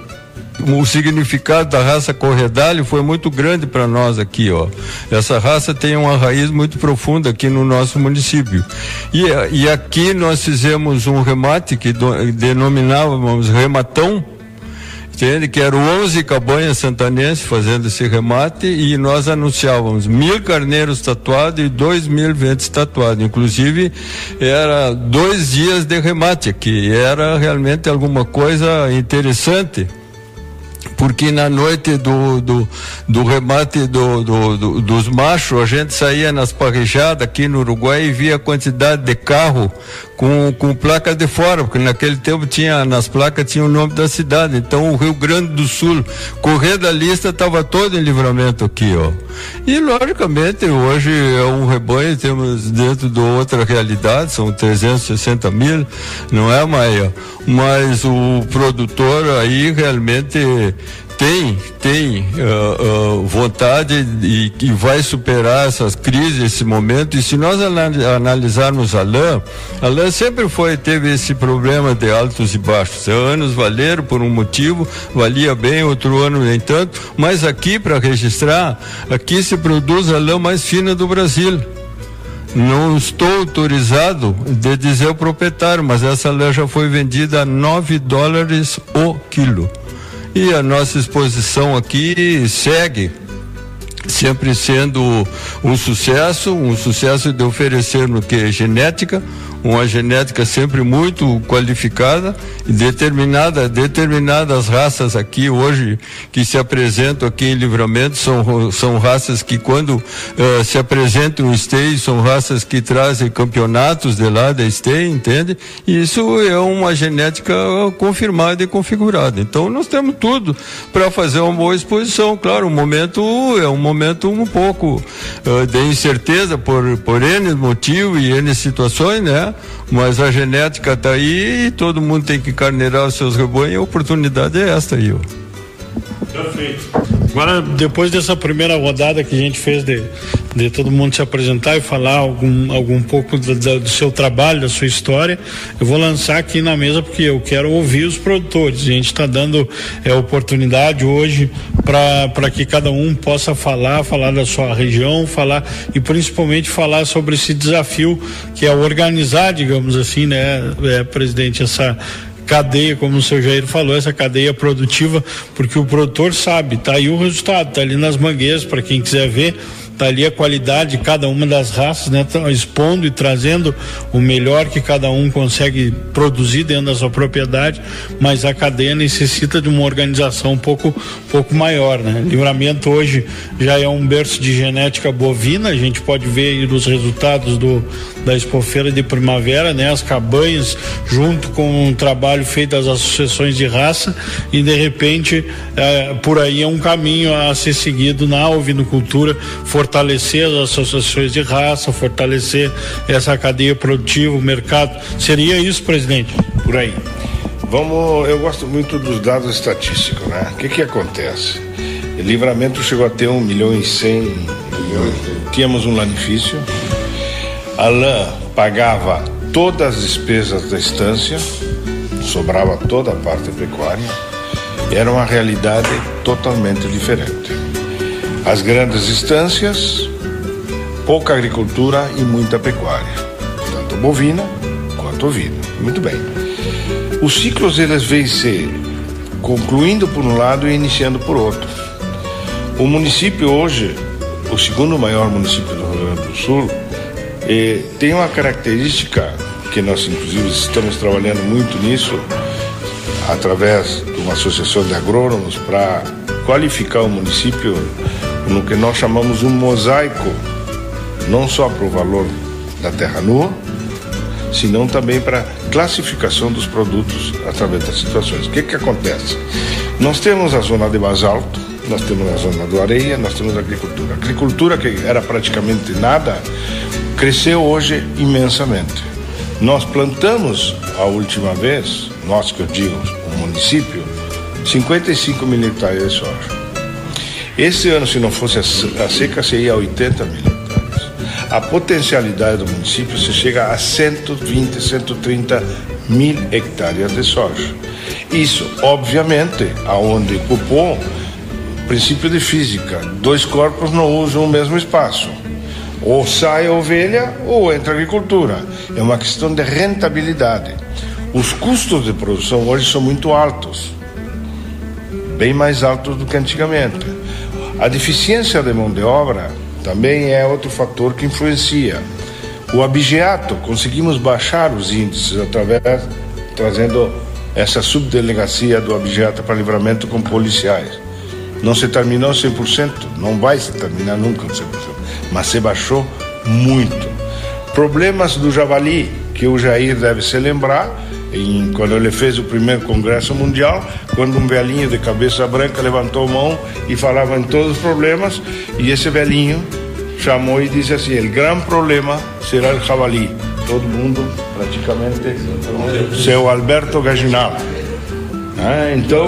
o significado da raça corredalho foi muito grande para nós aqui, ó. Essa raça tem uma raiz muito profunda aqui no nosso município. E, e aqui nós fizemos um remate que do, denominávamos rematão, entende? Que eram 11 cabanhas santanenses fazendo esse remate e nós anunciávamos mil carneiros tatuados e dois mil ventos tatuados. Inclusive, era dois dias de remate aqui. Era realmente alguma coisa interessante porque na noite do, do, do remate do, do, do, dos machos, a gente saía nas parrejadas aqui no Uruguai e via a quantidade de carro com, com placa de fora, porque naquele tempo tinha, nas placas tinha o nome da cidade. Então o Rio Grande do Sul, correr da lista estava todo em livramento aqui, ó. E logicamente hoje é um rebanho, temos dentro de outra realidade, são 360 mil, não é, Maia? Mas o produtor aí realmente tem, tem uh, uh, vontade e, e, vai superar essas crises, esse momento. E se nós analisarmos a lã, a lã sempre foi, teve esse problema de altos e baixos. Anos valeram por um motivo, valia bem, outro ano nem tanto. Mas aqui, para registrar, aqui se produz a lã mais fina do Brasil. Não estou autorizado de dizer o proprietário, mas essa lã já foi vendida a 9 dólares o quilo. E a nossa exposição aqui segue sempre sendo um sucesso, um sucesso de oferecer no que? Genética, uma genética sempre muito qualificada e determinada, determinadas raças aqui hoje que se apresentam aqui em Livramento são, são raças que quando uh, se apresentam no esteio são raças que trazem campeonatos de lá da esteio, entende? E isso é uma genética confirmada e configurada. Então nós temos tudo para fazer uma boa exposição. Claro, o momento é um momento um pouco uh, de incerteza por, por N motivos e N situações, né? Mas a genética está aí e todo mundo tem que carneirar os seus rebanhos e a oportunidade é esta aí, ó. Perfeito. Agora, depois dessa primeira rodada que a gente fez de, de todo mundo se apresentar e falar algum, algum pouco do, do, seu trabalho, da sua história, eu vou lançar aqui na mesa porque eu quero ouvir os produtores. A gente está dando é, oportunidade hoje para que cada um possa falar, falar da sua região, falar e principalmente falar sobre esse desafio que é organizar, digamos assim, né, é, presidente, essa cadeia, como o seu Jair falou, essa cadeia produtiva, porque o produtor sabe, tá aí o resultado, tá ali nas mangueiras para quem quiser ver Está ali a qualidade de cada uma das raças, né? Tá expondo e trazendo o melhor que cada um consegue produzir dentro da sua propriedade, mas a cadeia necessita de uma organização um pouco, pouco maior, né? Livramento hoje já é um berço de genética bovina, a gente pode ver aí os resultados do, da expofeira de primavera, né? As cabanhas junto com um trabalho feito das associações de raça e de repente eh, por aí é um caminho a ser seguido na ovinocultura, fortalecer as associações de raça, fortalecer essa cadeia produtiva, o mercado. Seria isso, presidente? Por aí. Vamos, eu gosto muito dos dados estatísticos, né? O que que acontece? Livramento chegou a ter um milhão e cem. Tínhamos um lanifício. Alain pagava todas as despesas da estância, sobrava toda a parte pecuária. Era uma realidade totalmente diferente. As grandes estâncias, pouca agricultura e muita pecuária, tanto bovina quanto ovina. Muito bem. Os ciclos eles vêm se concluindo por um lado e iniciando por outro. O município hoje, o segundo maior município do Rio Grande do Sul, eh, tem uma característica que nós inclusive estamos trabalhando muito nisso, através de uma associação de agrônomos para qualificar o município no que nós chamamos um mosaico, não só para o valor da terra nua, senão também para classificação dos produtos através das situações. O que que acontece? Nós temos a zona de basalto, nós temos a zona do areia, nós temos a agricultura. A agricultura que era praticamente nada, cresceu hoje imensamente. Nós plantamos a última vez, nós que eu digo, o município, 55 mil hectares de soja. Esse ano, se não fosse a seca, seria 80 mil hectares. A potencialidade do município se chega a 120, 130 mil hectares de soja. Isso, obviamente, aonde ocupou princípio de física, dois corpos não usam o mesmo espaço. Ou sai a ovelha ou entra a agricultura. É uma questão de rentabilidade. Os custos de produção hoje são muito altos, bem mais altos do que antigamente. A deficiência de mão de obra também é outro fator que influencia. O abigeato, conseguimos baixar os índices através, trazendo essa subdelegacia do abigeato para livramento com policiais. Não se terminou 100%, não vai se terminar nunca 100%, mas se baixou muito. Problemas do javali, que o Jair deve se lembrar, em, quando ele fez o primeiro congresso mundial, quando um velhinho de cabeça branca levantou a mão e falava em todos os problemas, e esse velhinho chamou e disse assim: o grande problema será o javali. Todo mundo, praticamente, seu Alberto Gaginal. Ah, então.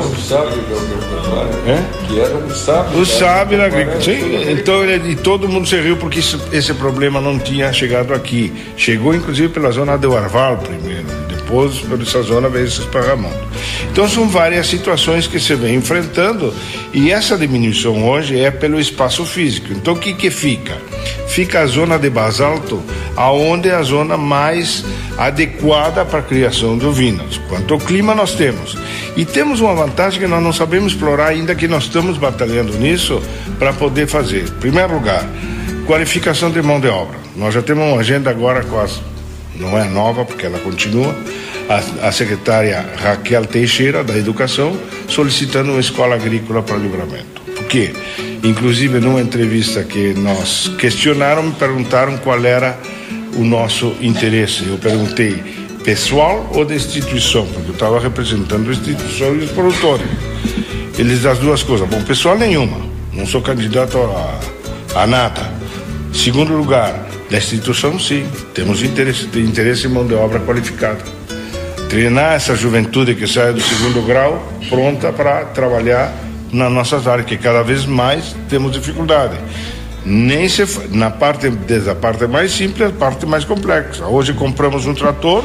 É? Que era um sábio. O sábio da agricultura. Sim, então ele, e todo mundo se riu porque isso, esse problema não tinha chegado aqui. Chegou inclusive pela zona do Arval primeiro, por essa zona veio se esparramando. Então são várias situações que se vem enfrentando e essa diminuição hoje é pelo espaço físico. Então o que que fica? Fica a zona de basalto, aonde é a zona mais adequada para a criação de ovinos. Quanto ao clima nós temos. E temos uma vantagem que nós não sabemos explorar ainda que nós estamos batalhando nisso para poder fazer. Em primeiro lugar, qualificação de mão de obra. Nós já temos uma agenda agora com as não é nova porque ela continua, a, a, secretária Raquel Teixeira, da Educação, solicitando uma escola agrícola para livramento. Por quê? Inclusive, numa entrevista que nós questionaram, me perguntaram qual era o nosso interesse. Eu perguntei, pessoal ou da instituição? Porque eu estava representando a instituição e os produtores. Eles as duas coisas. Bom, pessoal nenhuma. Não sou candidato a, a nada. Segundo lugar, da instituição, sim. Temos interesse, interesse em mão de obra qualificada. Treinar essa juventude que sai do segundo grau pronta para trabalhar nas nossas áreas, que cada vez mais temos dificuldade. Nem se, na parte, desde a parte mais simples à parte mais complexa. Hoje compramos um trator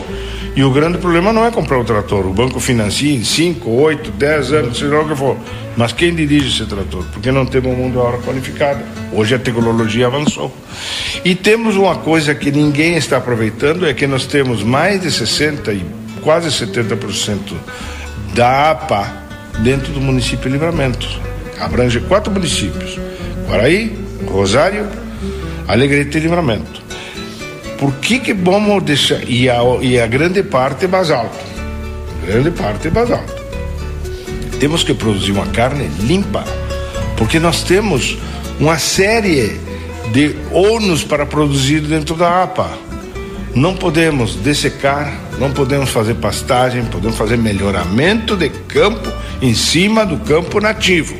e o grande problema não é comprar o trator. O banco financia em 5, 8, 10 anos, seja o que for. Mas quem dirige esse trator? Porque não temos mão de obra qualificada. Hoje a tecnologia avançou. E temos uma coisa que ninguém está aproveitando, é que nós temos mais de 60 e quase 70% da APA dentro do município de Livramento. Abrange quatro municípios: Guaraí, Rosário, Alegrete e Livramento. Por que que vamos deixar e a, e a grande parte é basalto, grande parte é basalto. Temos que produzir uma carne limpa, porque nós temos uma série de ônus para produzir dentro da APA. Não podemos dessecar, não podemos fazer pastagem, podemos fazer melhoramento de campo em cima do campo nativo,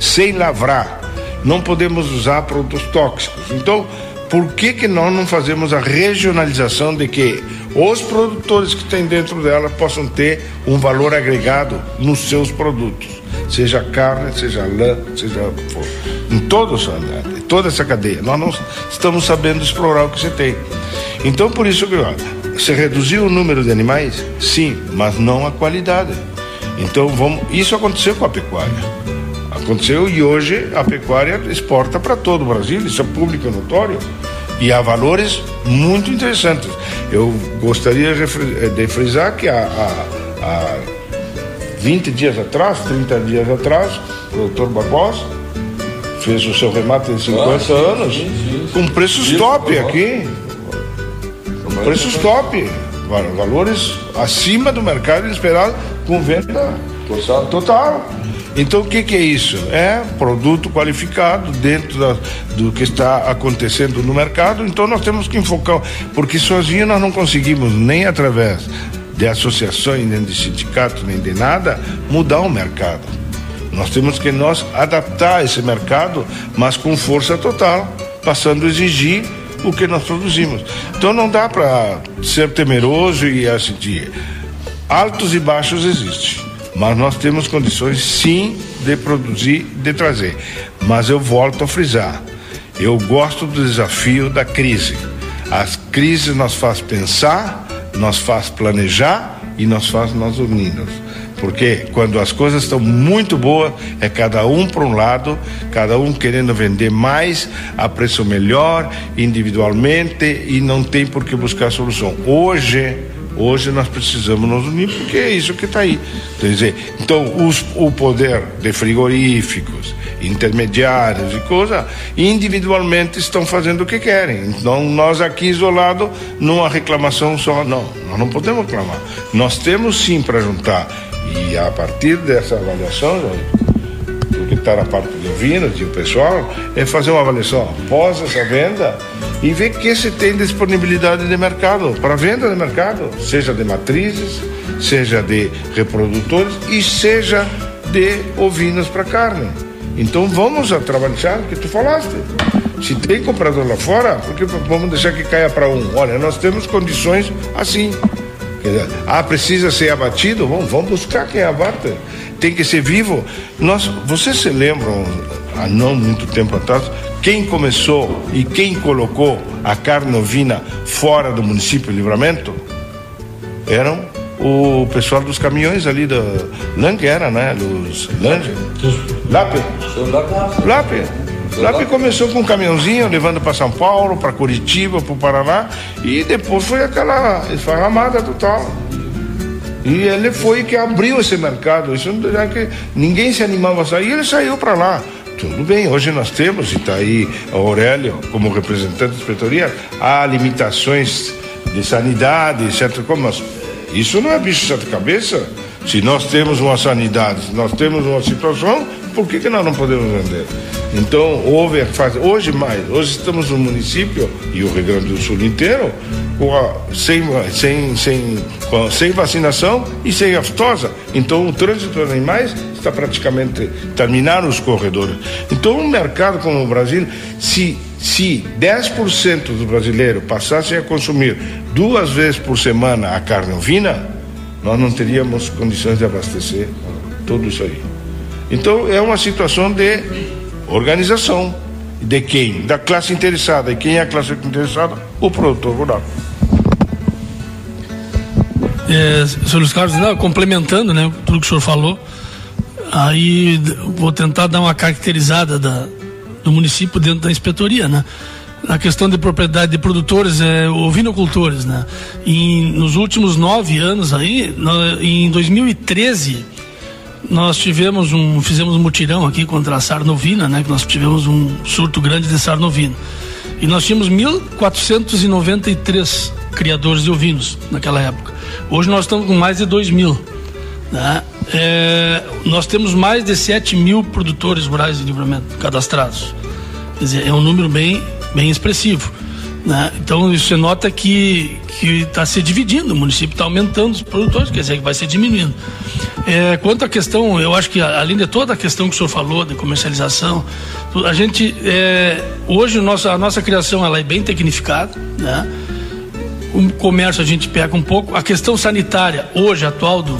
sem lavrar. Não podemos usar produtos tóxicos. Então, por que que nós não fazemos a regionalização de que os produtores que tem dentro dela possam ter um valor agregado nos seus produtos, seja carne, seja lã, seja em todos, em toda essa cadeia. Nós não estamos sabendo explorar o que você tem. Então, por isso que você reduziu o número de animais, sim, mas não a qualidade. Então, vamos, isso aconteceu com a pecuária. Aconteceu e hoje a pecuária exporta para todo o Brasil, isso é público notório. E há valores muito interessantes. Eu gostaria de frisar que há, há, há 20 dias atrás, 30 dias atrás, o doutor Barbosa fez o seu remate de 50 ah, sim, anos sim, sim, com preços top aqui. Preços top. Valores acima do mercado esperado com venda total. Então o que, que, é isso? É produto qualificado dentro da, do que está acontecendo no mercado. Então nós temos que enfocar, porque sozinho nós não conseguimos nem através de associações, nem de sindicatos, nem de nada, mudar o mercado. Nós temos que nós adaptar esse mercado, mas com força total, passando a exigir o que nós produzimos. Então não dá para ser temeroso e assistir. Altos e baixos existem. Mas nós temos condições sim de produzir, de trazer. Mas eu volto a frisar, eu gosto do desafio da crise. As crises nos faz pensar, nos faz planejar e nos faz nós unirmos. Porque quando as coisas estão muito boas, é cada um para um lado, cada um querendo vender mais, a preço melhor, individualmente, e não tem por que buscar solução. Hoje, Hoje nós precisamos nos unir porque é isso que está aí. Quer dizer, então os, o poder de frigoríficos, intermediários e coisa, individualmente estão fazendo o que querem. Então nós aqui isolados, numa reclamação só, não, nós não podemos reclamar. Nós temos sim para juntar. E a partir dessa avaliação, porque está na parte de ouvindo, e o pessoal, é fazer uma avaliação após essa venda e ver que se tem disponibilidade de mercado, para venda de mercado, seja de matrizes, seja de reprodutores e seja de ovinos para carne. Então vamos a trabalhar que tu falaste. Se tem comprador lá fora, porque vamos deixar que caia para um. Olha, nós temos condições assim. Ah, precisa ser abatido? Vamos, vamos buscar quem abata. Tem que ser vivo. Nós, vocês se lembram, há não muito tempo atrás, quem começou e quem colocou a carne ovina fora do município Livramento eram o pessoal dos caminhões ali da Lang era, né? Os Lang. Lape. Lape. Lape começou com um caminhãozinho levando para São Paulo, para Curitiba, para o Paraná e depois foi aquela esfarramada total. E ele foi que abriu esse mercado. Isso não que ninguém se animava a sair, ele saiu para lá. Tudo bem, hoje nós temos, e está aí a Aurélio como representante da inspetoria, há limitações de sanidade, etc. Como isso não é bicho de sete cabeça. Se nós temos uma sanidade, se nós temos uma situação, por que, que nós não podemos vender? Então, houve, hoje mais, hoje estamos no município e o Rio Grande do Sul inteiro a, sem, sem, sem, sem vacinação e sem aftosa. Então, o trânsito de animais está praticamente terminando os corredores. Então, um mercado como o Brasil, se, se 10% dos brasileiros passassem a consumir duas vezes por semana a carne ovina, nós não teríamos condições de abastecer tudo isso aí. Então, é uma situação de organização. De quem? Da classe interessada. E quem é a classe interessada? O produtor rural. É, senhor Luiz Carlos, não, complementando né, tudo que o senhor falou, Aí vou tentar dar uma caracterizada da, do município dentro da inspetoria, né? Na questão de propriedade de produtores, é, ovinocultores, né? E nos últimos nove anos aí, em 2013, nós tivemos um, fizemos um mutirão aqui contra a sarnovina, né? Que nós tivemos um surto grande de sarnovina. E nós tínhamos 1.493 criadores de ovinos naquela época. Hoje nós estamos com mais de 2 mil. Né? É, nós temos mais de 7 mil produtores rurais de livramento cadastrados. Quer dizer, é um número bem, bem expressivo. Né? Então você nota que está se dividindo, o município está aumentando os produtores, quer dizer que vai se diminuindo. É, quanto à questão, eu acho que além de toda a questão que o senhor falou de comercialização, a gente é, hoje nossa, a nossa criação ela é bem tecnificada, né? o comércio a gente pega um pouco. A questão sanitária, hoje, atual do,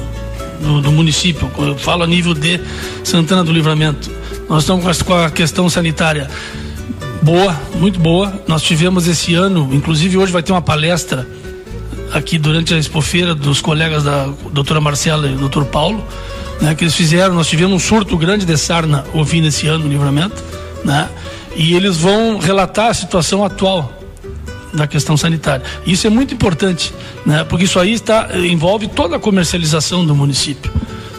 do, do município, eu falo a nível de Santana do Livramento, nós estamos com a questão sanitária boa, muito boa. Nós tivemos esse ano, inclusive hoje vai ter uma palestra aqui durante a expofeira dos colegas da doutora Marcela e do doutor Paulo, né, que eles fizeram, nós tivemos um surto grande de sarna ouvindo esse ano no livramento, né, e eles vão relatar a situação atual da questão sanitária. Isso é muito importante, né, porque isso aí está, envolve toda a comercialização do município.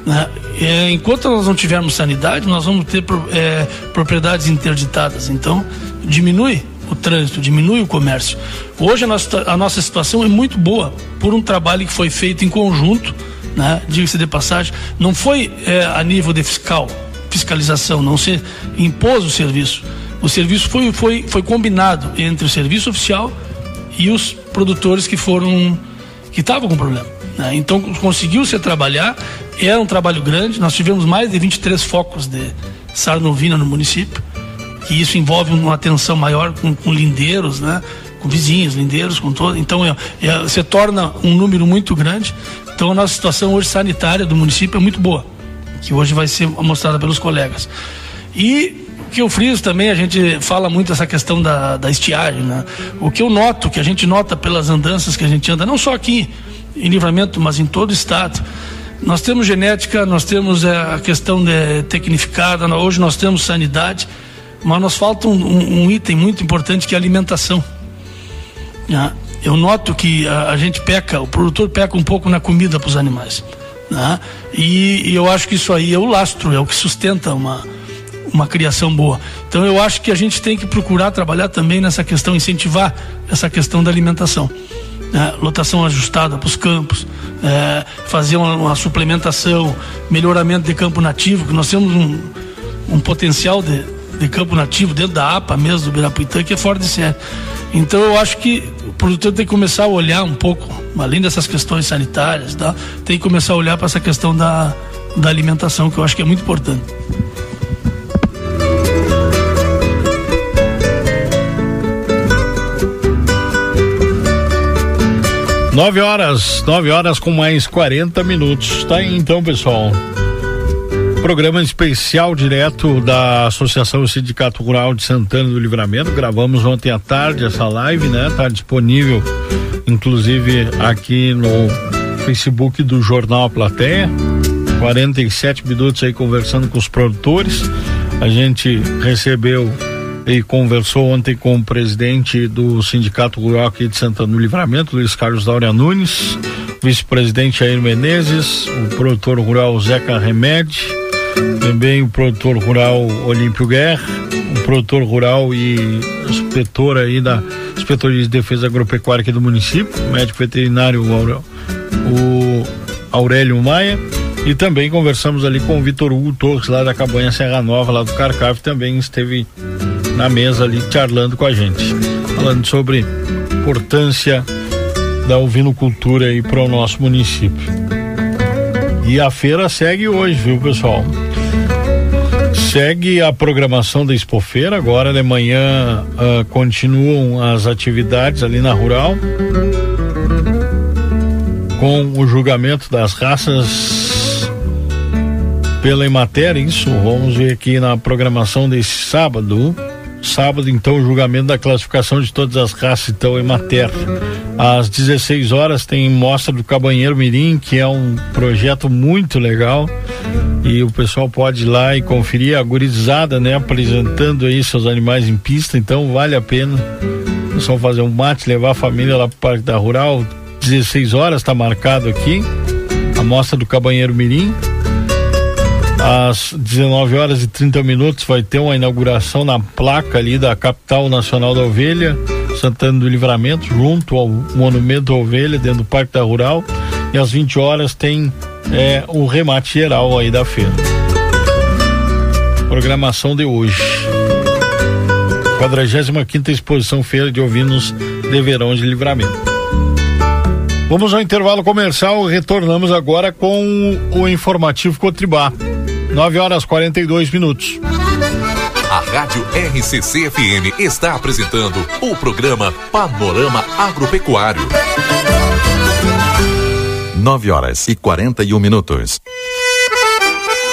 Né? É, enquanto nós não tivermos sanidade, nós vamos ter é, propriedades interditadas. Então, diminui o trânsito, diminui o comércio. Hoje a nossa, a nossa situação é muito boa por um trabalho que foi feito em conjunto, né? diga-se de passagem, não foi é, a nível de fiscal, fiscalização, não se impôs o serviço. O serviço foi, foi, foi combinado entre o serviço oficial e os produtores que foram que estavam com problema. Né? Então conseguiu-se trabalhar, era um trabalho grande, nós tivemos mais de 23 focos de sarnovina no município que isso envolve uma atenção maior com, com lindeiros, né? com vizinhos, lindeiros, com todo. Então, é, é, você torna um número muito grande. Então, a nossa situação hoje sanitária do município é muito boa, que hoje vai ser mostrada pelos colegas. E o que eu friso também, a gente fala muito essa questão da, da estiagem, né? O que eu noto, que a gente nota pelas andanças que a gente anda, não só aqui em Livramento, mas em todo o estado, nós temos genética, nós temos é, a questão de tecnificada, hoje nós temos sanidade, mas nos falta um, um, item muito importante que é a alimentação. Né? Eu noto que a, a, gente peca, o produtor peca um pouco na comida para os animais. Né? E, e, eu acho que isso aí é o lastro, é o que sustenta uma, uma criação boa. Então eu acho que a gente tem que procurar trabalhar também nessa questão, incentivar essa questão da alimentação. Né? Lotação ajustada para os campos, é, fazer uma, uma, suplementação, melhoramento de campo nativo, que nós temos um, um potencial de, de campo nativo, dentro da APA mesmo, do Birapuitã, que é fora de série. Então eu acho que o produtor tem que começar a olhar um pouco, além dessas questões sanitárias, tá? tem que começar a olhar para essa questão da, da alimentação, que eu acho que é muito importante. Nove horas, nove horas com mais 40 minutos. Tá aí então, pessoal. Programa especial direto da Associação Sindicato Rural de Santana do Livramento. Gravamos ontem à tarde essa live, né? Tá disponível, inclusive, aqui no Facebook do Jornal A Plateia. 47 minutos aí conversando com os produtores. A gente recebeu e conversou ontem com o presidente do Sindicato Rural aqui de Santana do Livramento, Luiz Carlos Daura Nunes, vice-presidente Jair Menezes, o produtor rural Zeca Remede, também o produtor rural Olímpio Guerra, o produtor rural e inspetor aí da Inspetoria de Defesa Agropecuária aqui do município, médico veterinário o Aurélio Maia. E também conversamos ali com o Vitor Hugo Torres, lá da Cabanha Serra Nova, lá do Carcave, também esteve na mesa ali charlando com a gente, falando sobre importância da ovinocultura aí para o nosso município. E a feira segue hoje, viu, pessoal? Segue a programação da Expofeira, agora de manhã uh, continuam as atividades ali na Rural, com o julgamento das raças pela Emater, isso, vamos ver aqui na programação desse sábado, Sábado, então, o julgamento da classificação de todas as raças, então, em matéria. Às 16 horas tem mostra do Cabanheiro Mirim, que é um projeto muito legal. E o pessoal pode ir lá e conferir a gurizada, né? Apresentando aí seus animais em pista, então vale a pena. O pessoal fazer um mate, levar a família lá pro Parque da Rural. 16 horas está marcado aqui. A mostra do Cabanheiro Mirim às 19 horas e 30 minutos vai ter uma inauguração na placa ali da capital nacional da ovelha, Santana do Livramento, junto ao Monumento Ovelha, dentro do Parque da Rural. E às 20 horas tem é, o remate geral aí da feira. Programação de hoje. 45 exposição Feira de Ovinos de Verão de Livramento. Vamos ao intervalo comercial, retornamos agora com o informativo Cotribá. 9 horas 42 minutos. A Rádio RCC FM está apresentando o programa Panorama Agropecuário. 9 horas e 41 minutos.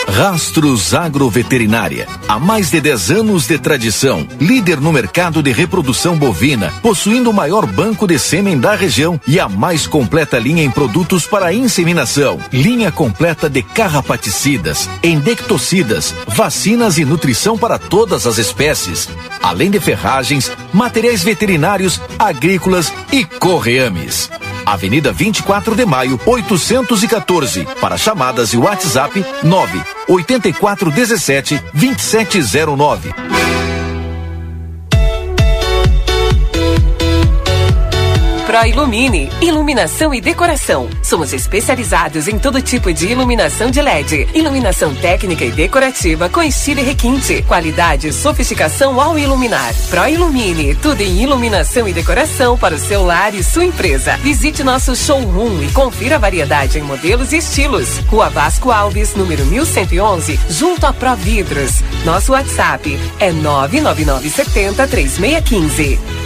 Rastros Agroveterinária. Há mais de 10 anos de tradição, líder no mercado de reprodução bovina, possuindo o maior banco de sêmen da região e a mais completa linha em produtos para inseminação. Linha completa de carrapaticidas, endectocidas, vacinas e nutrição para todas as espécies, além de ferragens, materiais veterinários, agrícolas e correames. Avenida 24 de Maio, 814. Para chamadas e WhatsApp 9 8417 2709. Proilumine, iluminação e decoração. Somos especializados em todo tipo de iluminação de LED, iluminação técnica e decorativa com estilo e requinte, qualidade e sofisticação ao iluminar. Proilumine, tudo em iluminação e decoração para o seu lar e sua empresa. Visite nosso showroom e confira a variedade em modelos e estilos. Rua Vasco Alves, número 1111, junto a Providros. Nosso WhatsApp é 99970 3615.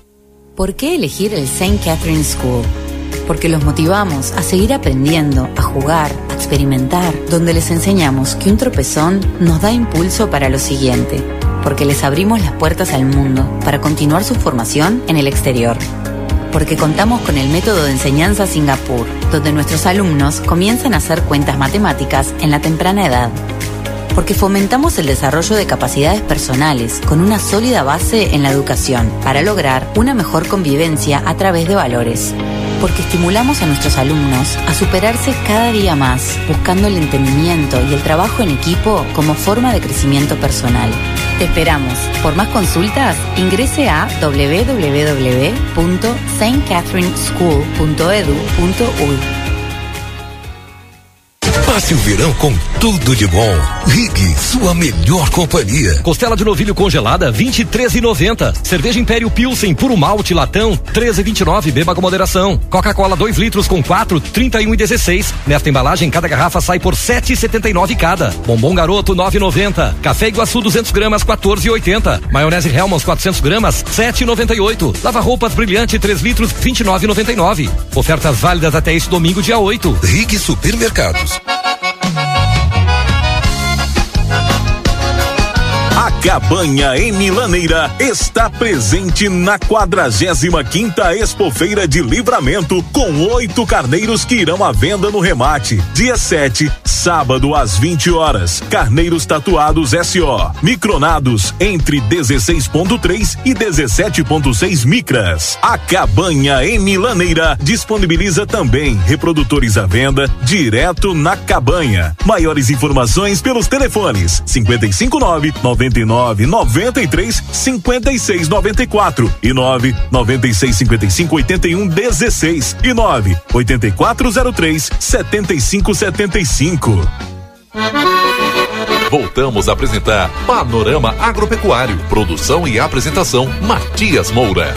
¿Por qué elegir el St. Catherine School? Porque los motivamos a seguir aprendiendo, a jugar, a experimentar, donde les enseñamos que un tropezón nos da impulso para lo siguiente, porque les abrimos las puertas al mundo para continuar su formación en el exterior. Porque contamos con el método de enseñanza Singapur, donde nuestros alumnos comienzan a hacer cuentas matemáticas en la temprana edad porque fomentamos el desarrollo de capacidades personales con una sólida base en la educación para lograr una mejor convivencia a través de valores. Porque estimulamos a nuestros alumnos a superarse cada día más, buscando el entendimiento y el trabajo en equipo como forma de crecimiento personal. Te esperamos. Por más consultas, ingrese a www.stcatherineschool.edu.uy. Passe o verão com tudo de bom. Rig, sua melhor companhia. Costela de novilho congelada, 23,90. Cerveja Império Pilsen, puro malte, latão, 13,29. Beba com moderação. Coca-Cola, 2 litros com 4, 31 e 16. Nesta embalagem, cada garrafa sai por 7,79 cada. Bombom Garoto, 9,90. Café Iguaçu, 200 gramas, 14,80. Maionese Helmans, 400 gramas, 7,98. Lava roupas brilhante, 3 litros, 29,99. Ofertas válidas até esse domingo, dia 8. Rig Supermercados. Cabanha em Milaneira está presente na 45 quinta Expofeira de Livramento, com oito carneiros que irão à venda no remate. Dia 7, sábado às 20 horas. Carneiros tatuados SO, micronados entre 16.3 e 17.6 micras. A Cabanha em Milaneira disponibiliza também reprodutores à venda direto na cabanha. Maiores informações pelos telefones 559 99 93 56 94 e 9 96 55 81 16 e 9 8403 75 75. Voltamos a apresentar Panorama Agropecuário. Produção e apresentação Matias Moura.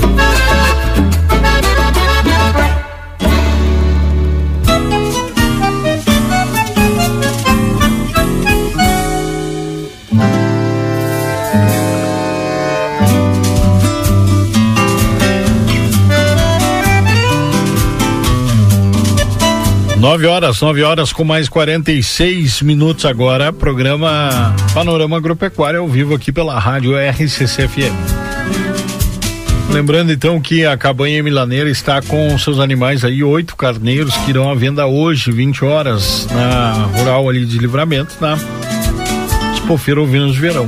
Nove horas, nove horas com mais 46 minutos agora. Programa Panorama Agropecuário ao vivo aqui pela rádio RCCFM. Lembrando então que a cabanha milaneira está com seus animais aí, oito carneiros que irão à venda hoje, 20 horas, na rural ali de livramento, na Expofeira Ovinos de Verão.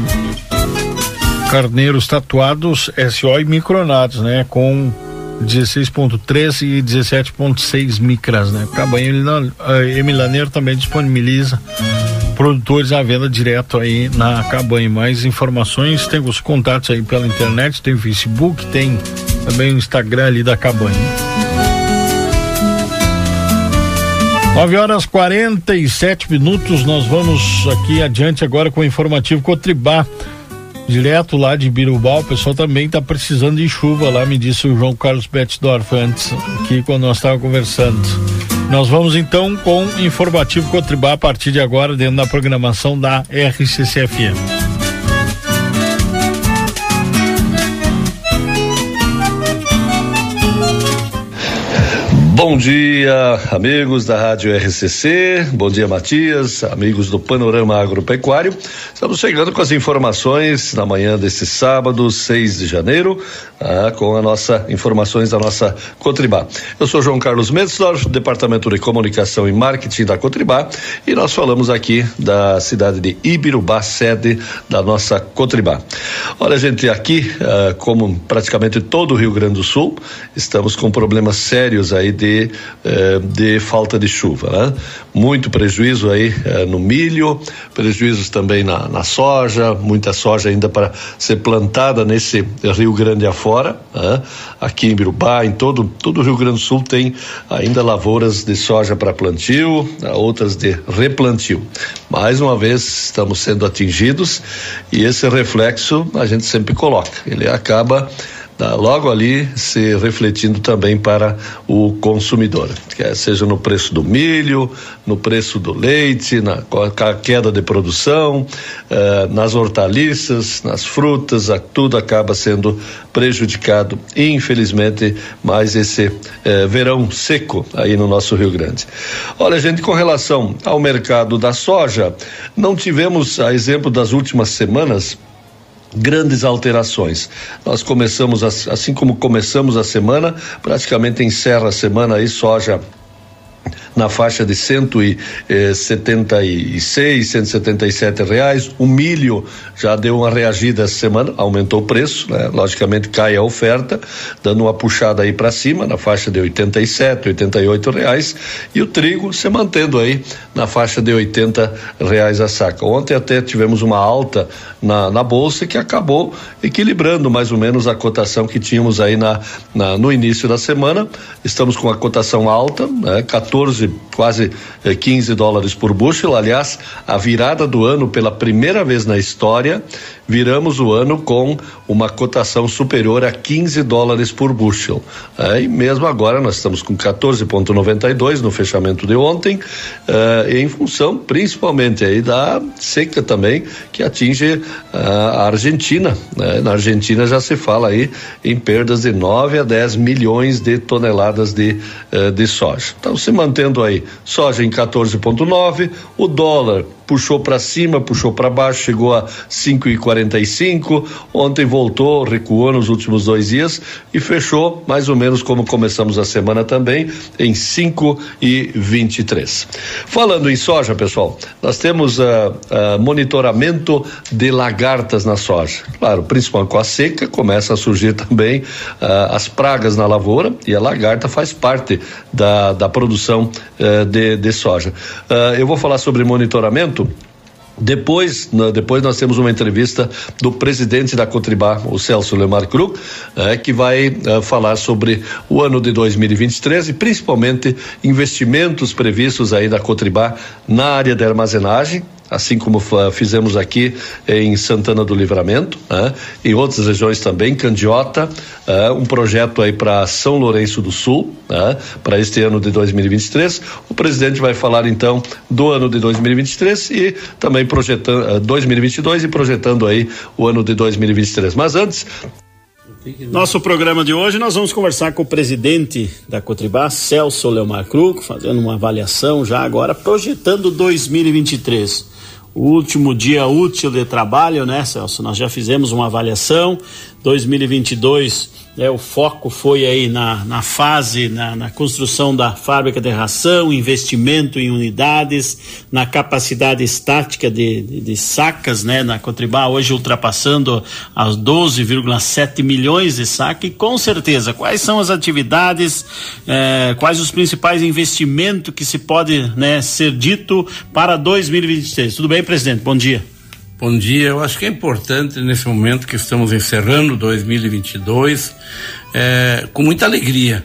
Carneiros tatuados SO e micronados, né? Com 16.3 e 17.6 micras, né? Cabanha Emilaneiro também disponibiliza produtores à venda direto aí na cabanha. Mais informações, tem os contatos aí pela internet, tem Facebook, tem também o Instagram ali da cabanha. 9 horas 47 minutos, nós vamos aqui adiante agora com o informativo Cotribá direto lá de Birubá, o pessoal também está precisando de chuva lá, me disse o João Carlos Betzdorf antes, aqui quando nós estávamos conversando. Nós vamos então com informativo Cotribá a partir de agora, dentro da programação da RCCFM. Bom dia, amigos da Rádio RCC. Bom dia, Matias, amigos do Panorama Agropecuário. Estamos chegando com as informações na manhã desse sábado, 6 de janeiro, ah, com a nossa informações da nossa Cotribá. Eu sou João Carlos Metzler, Departamento de Comunicação e Marketing da Cotribá, e nós falamos aqui da cidade de Ibirubá, sede da nossa Cotribá. Olha, gente, aqui, ah, como praticamente todo o Rio Grande do Sul, estamos com problemas sérios aí de de, eh, de falta de chuva. Né? Muito prejuízo aí eh, no milho, prejuízos também na, na soja, muita soja ainda para ser plantada nesse Rio Grande afora. Né? Aqui em Birubá, em todo, todo o Rio Grande do Sul tem ainda lavouras de soja para plantio, outras de replantio. Mais uma vez estamos sendo atingidos e esse reflexo a gente sempre coloca. Ele acaba Tá, logo ali se refletindo também para o consumidor, quer seja no preço do milho, no preço do leite, na queda de produção, eh, nas hortaliças, nas frutas, a, tudo acaba sendo prejudicado, infelizmente, mais esse eh, verão seco aí no nosso Rio Grande. Olha, gente, com relação ao mercado da soja, não tivemos, a exemplo das últimas semanas, grandes alterações. Nós começamos, assim como começamos a semana, praticamente encerra a semana aí soja na faixa de 176, 177 reais. O milho já deu uma reagida essa semana, aumentou o preço, né? Logicamente cai a oferta, dando uma puxada aí para cima na faixa de 87, 88 reais. E o trigo se mantendo aí na faixa de 80 reais a saca. Ontem até tivemos uma alta na, na bolsa que acabou equilibrando mais ou menos a cotação que tínhamos aí na, na no início da semana. Estamos com a cotação alta, né? 14 quase 15 eh, dólares por bushel. Aliás, a virada do ano pela primeira vez na história, viramos o ano com uma cotação superior a 15 dólares por bushel. É, e mesmo agora nós estamos com 14,92 no fechamento de ontem, é, em função principalmente aí da seca também que atinge a Argentina. Né? Na Argentina já se fala aí em perdas de 9 a 10 milhões de toneladas de, eh, de soja. Então se mantendo aí soja em 14,9, o dólar puxou para cima, puxou para baixo, chegou a 5,45. Ontem voltou, recuou nos últimos dois dias e fechou mais ou menos como começamos a semana também em 5,23. Falando em soja, pessoal, nós temos uh, uh, monitoramento de lagartas na soja. Claro, principalmente com a seca, começa a surgir também uh, as pragas na lavoura e a lagarta faz parte da, da produção de, de soja. eu vou falar sobre monitoramento depois, depois nós temos uma entrevista do presidente da Cotribá, o Celso Lemar Krug, é, que vai é, falar sobre o ano de 2023 e principalmente investimentos previstos aí da Cotribá na área de armazenagem, assim como fizemos aqui em Santana do Livramento, né? em outras regiões também, Candiota, uh, um projeto aí para São Lourenço do Sul, né? para este ano de 2023. O presidente vai falar então do ano de 2023 e também projetando uh, 2022 e projetando aí o ano de 2023. Mas antes nosso programa de hoje nós vamos conversar com o presidente da Cotribá, Celso Leomar Cruco, fazendo uma avaliação já agora, projetando 2023 o último dia útil de trabalho, né, Celso? Nós já fizemos uma avaliação. 2022 é, o foco foi aí na, na fase, na, na, construção da fábrica de ração, investimento em unidades, na capacidade estática de, de, de sacas, né, na Cotribá, hoje ultrapassando as 12,7 milhões de sacas, e com certeza, quais são as atividades, eh, quais os principais investimentos que se pode né, ser dito para 2023? Tudo bem, presidente? Bom dia. Bom dia. Eu acho que é importante nesse momento que estamos encerrando 2022 é, com muita alegria.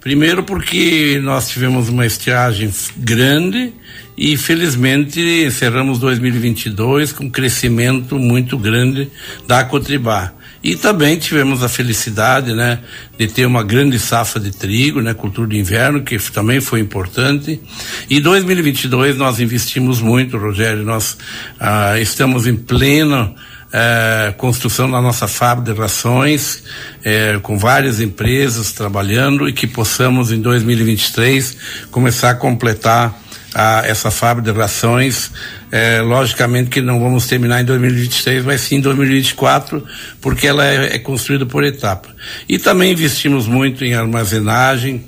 Primeiro porque nós tivemos uma estiagem grande e felizmente encerramos 2022 com um crescimento muito grande da Cotribá. E também tivemos a felicidade, né, de ter uma grande safra de trigo, né, cultura de inverno, que também foi importante. E 2022 nós investimos muito, Rogério, nós ah, estamos em plena eh, construção da nossa fábrica de rações, eh, com várias empresas trabalhando e que possamos em 2023 começar a completar a essa fábrica de rações. É, logicamente que não vamos terminar em 2023, mas sim em 2024, porque ela é, é construída por etapa. E também investimos muito em armazenagem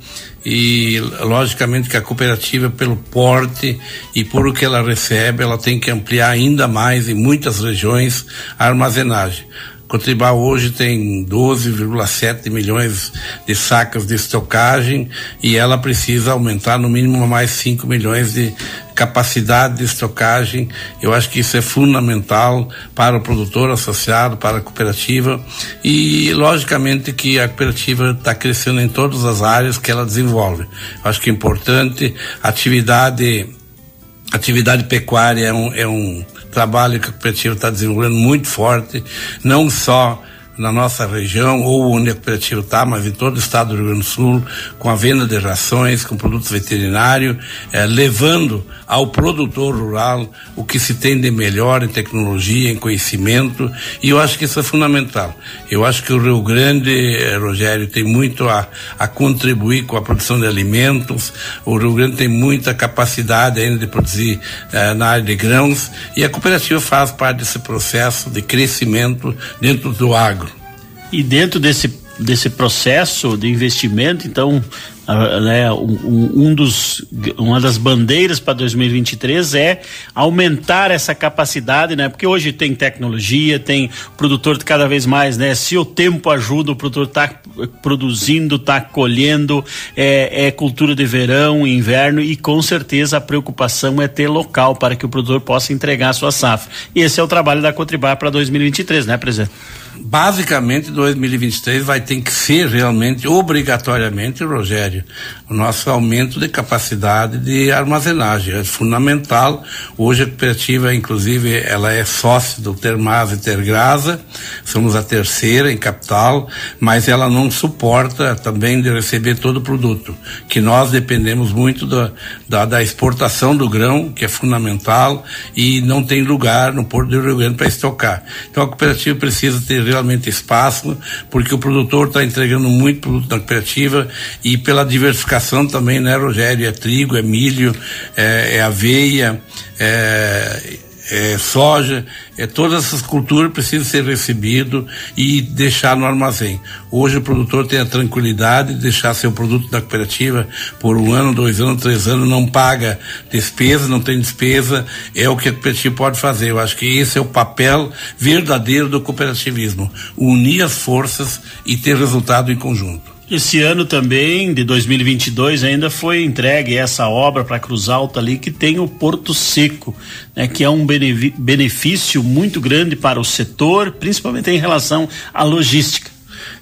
e logicamente que a cooperativa pelo porte e por o que ela recebe, ela tem que ampliar ainda mais em muitas regiões a armazenagem. Cotribá hoje tem 12,7 milhões de sacas de estocagem e ela precisa aumentar no mínimo mais 5 milhões de capacidade de estocagem. Eu acho que isso é fundamental para o produtor associado, para a cooperativa e logicamente que a cooperativa está crescendo em todas as áreas que ela desenvolve. Eu acho que é importante atividade atividade pecuária é um, é um trabalho que a cooperativa está desenvolvendo muito forte, não só na nossa região ou onde a cooperativa está, mas em todo o estado do Rio Grande do Sul, com a venda de rações, com produtos veterinários, eh, levando ao produtor rural o que se tem de melhor em tecnologia, em conhecimento, e eu acho que isso é fundamental. Eu acho que o Rio Grande, eh, Rogério, tem muito a, a contribuir com a produção de alimentos, o Rio Grande tem muita capacidade ainda de produzir eh, na área de grãos, e a cooperativa faz parte desse processo de crescimento dentro do agro. E dentro desse, desse processo de investimento, então, né, um, um, dos, uma das bandeiras para 2023 é aumentar essa capacidade, né? Porque hoje tem tecnologia, tem produtor cada vez mais, né? Se o tempo ajuda, o produtor está produzindo, está colhendo, é, é cultura de verão, inverno e com certeza a preocupação é ter local para que o produtor possa entregar a sua safra. E esse é o trabalho da Cotribar para 2023, né, presidente? Basicamente 2023 vai ter que ser realmente, obrigatoriamente, Rogério, o nosso aumento de capacidade de armazenagem. É fundamental. Hoje a cooperativa, inclusive, ela é sócia do Termas e Tergrasa, somos a terceira em capital, mas ela não suporta também de receber todo o produto, que nós dependemos muito da, da, da exportação do grão, que é fundamental, e não tem lugar no Porto do Rio Grande para estocar. Então a cooperativa precisa ter realmente espaço, porque o produtor está entregando muito produto na cooperativa e pela diversificação também, né, Rogério? É trigo, é milho, é, é aveia, é, é, soja, é, todas essas culturas precisam ser recebido e deixar no armazém. Hoje o produtor tem a tranquilidade de deixar seu produto na cooperativa por um ano, dois anos, três anos, não paga despesa, não tem despesa, é o que a cooperativa pode fazer. Eu acho que esse é o papel verdadeiro do cooperativismo, unir as forças e ter resultado em conjunto. Esse ano também, de 2022, ainda foi entregue essa obra para Cruz Alta ali, que tem o Porto Seco, né, que é um benefício muito grande para o setor, principalmente em relação à logística.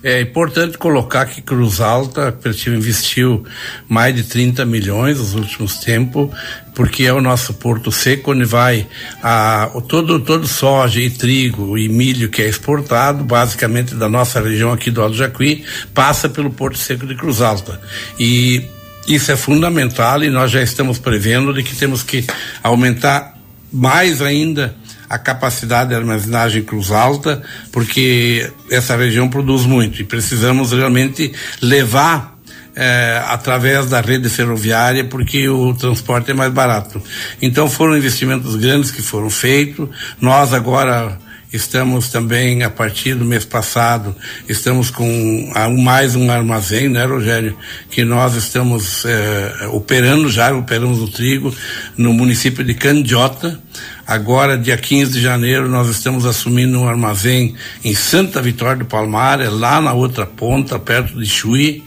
É importante colocar que Cruz Alta, a cooperativa investiu mais de 30 milhões nos últimos tempos, porque é o nosso porto seco onde vai a, todo, todo soja e trigo e milho que é exportado, basicamente da nossa região aqui do Alto Jacuí, passa pelo porto seco de Cruz Alta. E isso é fundamental e nós já estamos prevendo de que temos que aumentar mais ainda a capacidade de armazenagem Cruz Alta, porque essa região produz muito e precisamos realmente levar é, através da rede ferroviária, porque o transporte é mais barato. Então foram investimentos grandes que foram feitos. Nós agora Estamos também, a partir do mês passado, estamos com mais um armazém, né, Rogério? Que nós estamos eh, operando já, operamos o trigo no município de Candiota. Agora, dia 15 de janeiro, nós estamos assumindo um armazém em Santa Vitória do Palmar, é lá na outra ponta, perto de Chuí.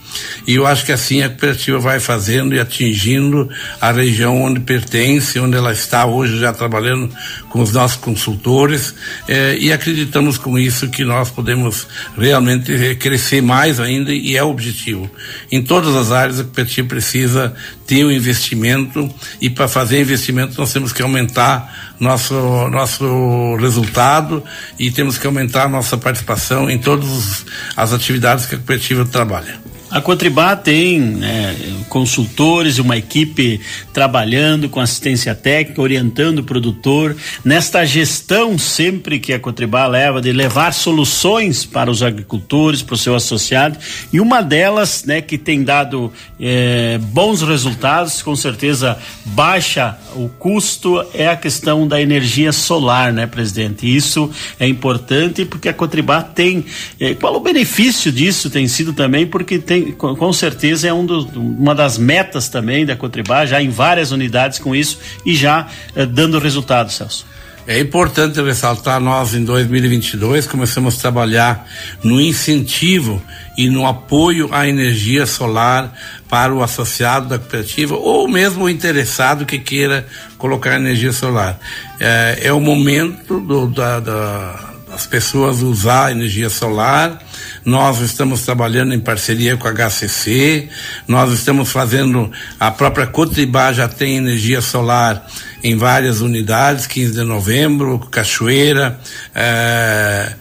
E eu acho que assim a cooperativa vai fazendo e atingindo a região onde pertence, onde ela está hoje já trabalhando com os nossos consultores eh, e acreditamos com isso que nós podemos realmente crescer mais ainda e é o objetivo. Em todas as áreas a cooperativa precisa ter o um investimento e para fazer investimento nós temos que aumentar nosso nosso resultado e temos que aumentar nossa participação em todas as atividades que a cooperativa trabalha. A Cotribá tem né, consultores, uma equipe trabalhando com assistência técnica, orientando o produtor nesta gestão sempre que a Cotribá leva de levar soluções para os agricultores, para o seu associado e uma delas, né, que tem dado eh, bons resultados, com certeza baixa o custo é a questão da energia solar, né, presidente? Isso é importante porque a Cotribá tem eh, qual o benefício disso tem sido também porque tem com, certeza é um uma das metas também da Cotribá, já em várias unidades com isso e já eh, dando resultados, Celso. É importante ressaltar, nós em 2022 começamos a trabalhar no incentivo e no apoio à energia solar para o associado da cooperativa ou mesmo o interessado que queira colocar energia solar. É, é o momento do, da, da, das pessoas usar energia solar nós estamos trabalhando em parceria com a HCC, nós estamos fazendo, a própria Cotribá já tem energia solar em várias unidades, 15 de novembro, Cachoeira, eh,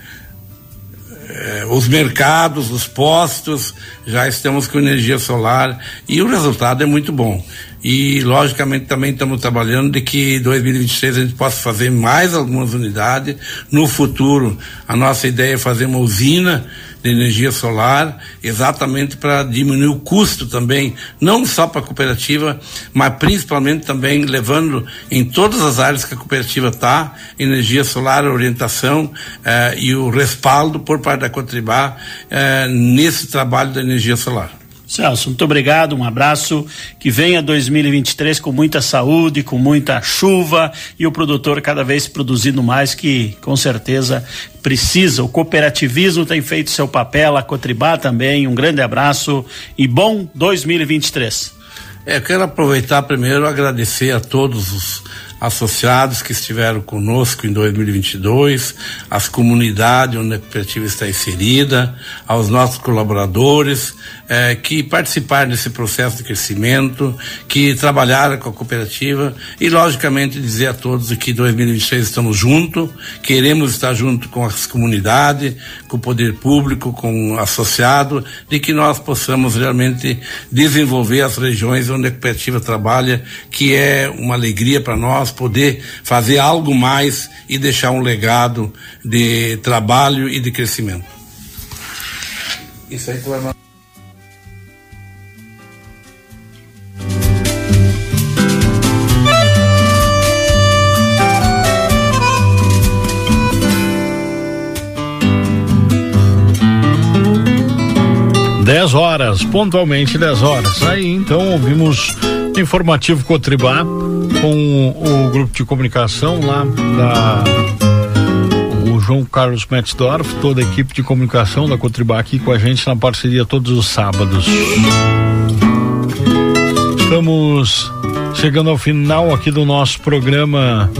os mercados, os postos, já estamos com energia solar e o resultado é muito bom. E, logicamente, também estamos trabalhando de que 2023 a gente possa fazer mais algumas unidades. No futuro, a nossa ideia é fazer uma usina de energia solar, exatamente para diminuir o custo também, não só para a cooperativa, mas principalmente também levando em todas as áreas que a cooperativa está, energia solar, orientação eh, e o respaldo por parte da Cotribá eh, nesse trabalho da energia solar. Celso, muito obrigado, um abraço. Que venha 2023 com muita saúde, com muita chuva e o produtor cada vez produzindo mais, que com certeza precisa. O cooperativismo tem feito seu papel, a Cotribá também. Um grande abraço e bom 2023. É, quero aproveitar primeiro agradecer a todos os associados que estiveram conosco em 2022, as comunidades onde a cooperativa está inserida, aos nossos colaboradores eh, que participaram desse processo de crescimento, que trabalharam com a cooperativa e, logicamente, dizer a todos que em 2023 estamos juntos, queremos estar junto com as comunidades, com o poder público, com o associado, de que nós possamos realmente desenvolver as regiões onde a cooperativa trabalha, que é uma alegria para nós poder fazer algo mais e deixar um legado de trabalho e de crescimento. Isso aí tu vai mandar. Dez horas, pontualmente 10 horas. Aí então ouvimos informativo Cotribá com o grupo de comunicação lá da o João Carlos Metzdorf, toda a equipe de comunicação da Cotribá aqui com a gente na parceria todos os sábados. Estamos chegando ao final aqui do nosso programa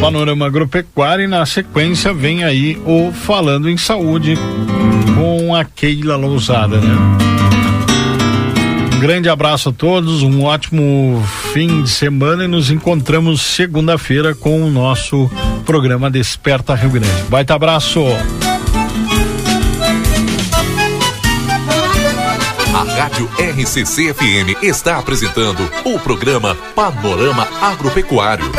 Panorama Agropecuário e na sequência vem aí o Falando em Saúde com a Keila Lousada, né? Grande abraço a todos, um ótimo fim de semana e nos encontramos segunda-feira com o nosso programa Desperta Rio Grande. Baita abraço! A Rádio RCC FM está apresentando o programa Panorama Agropecuário.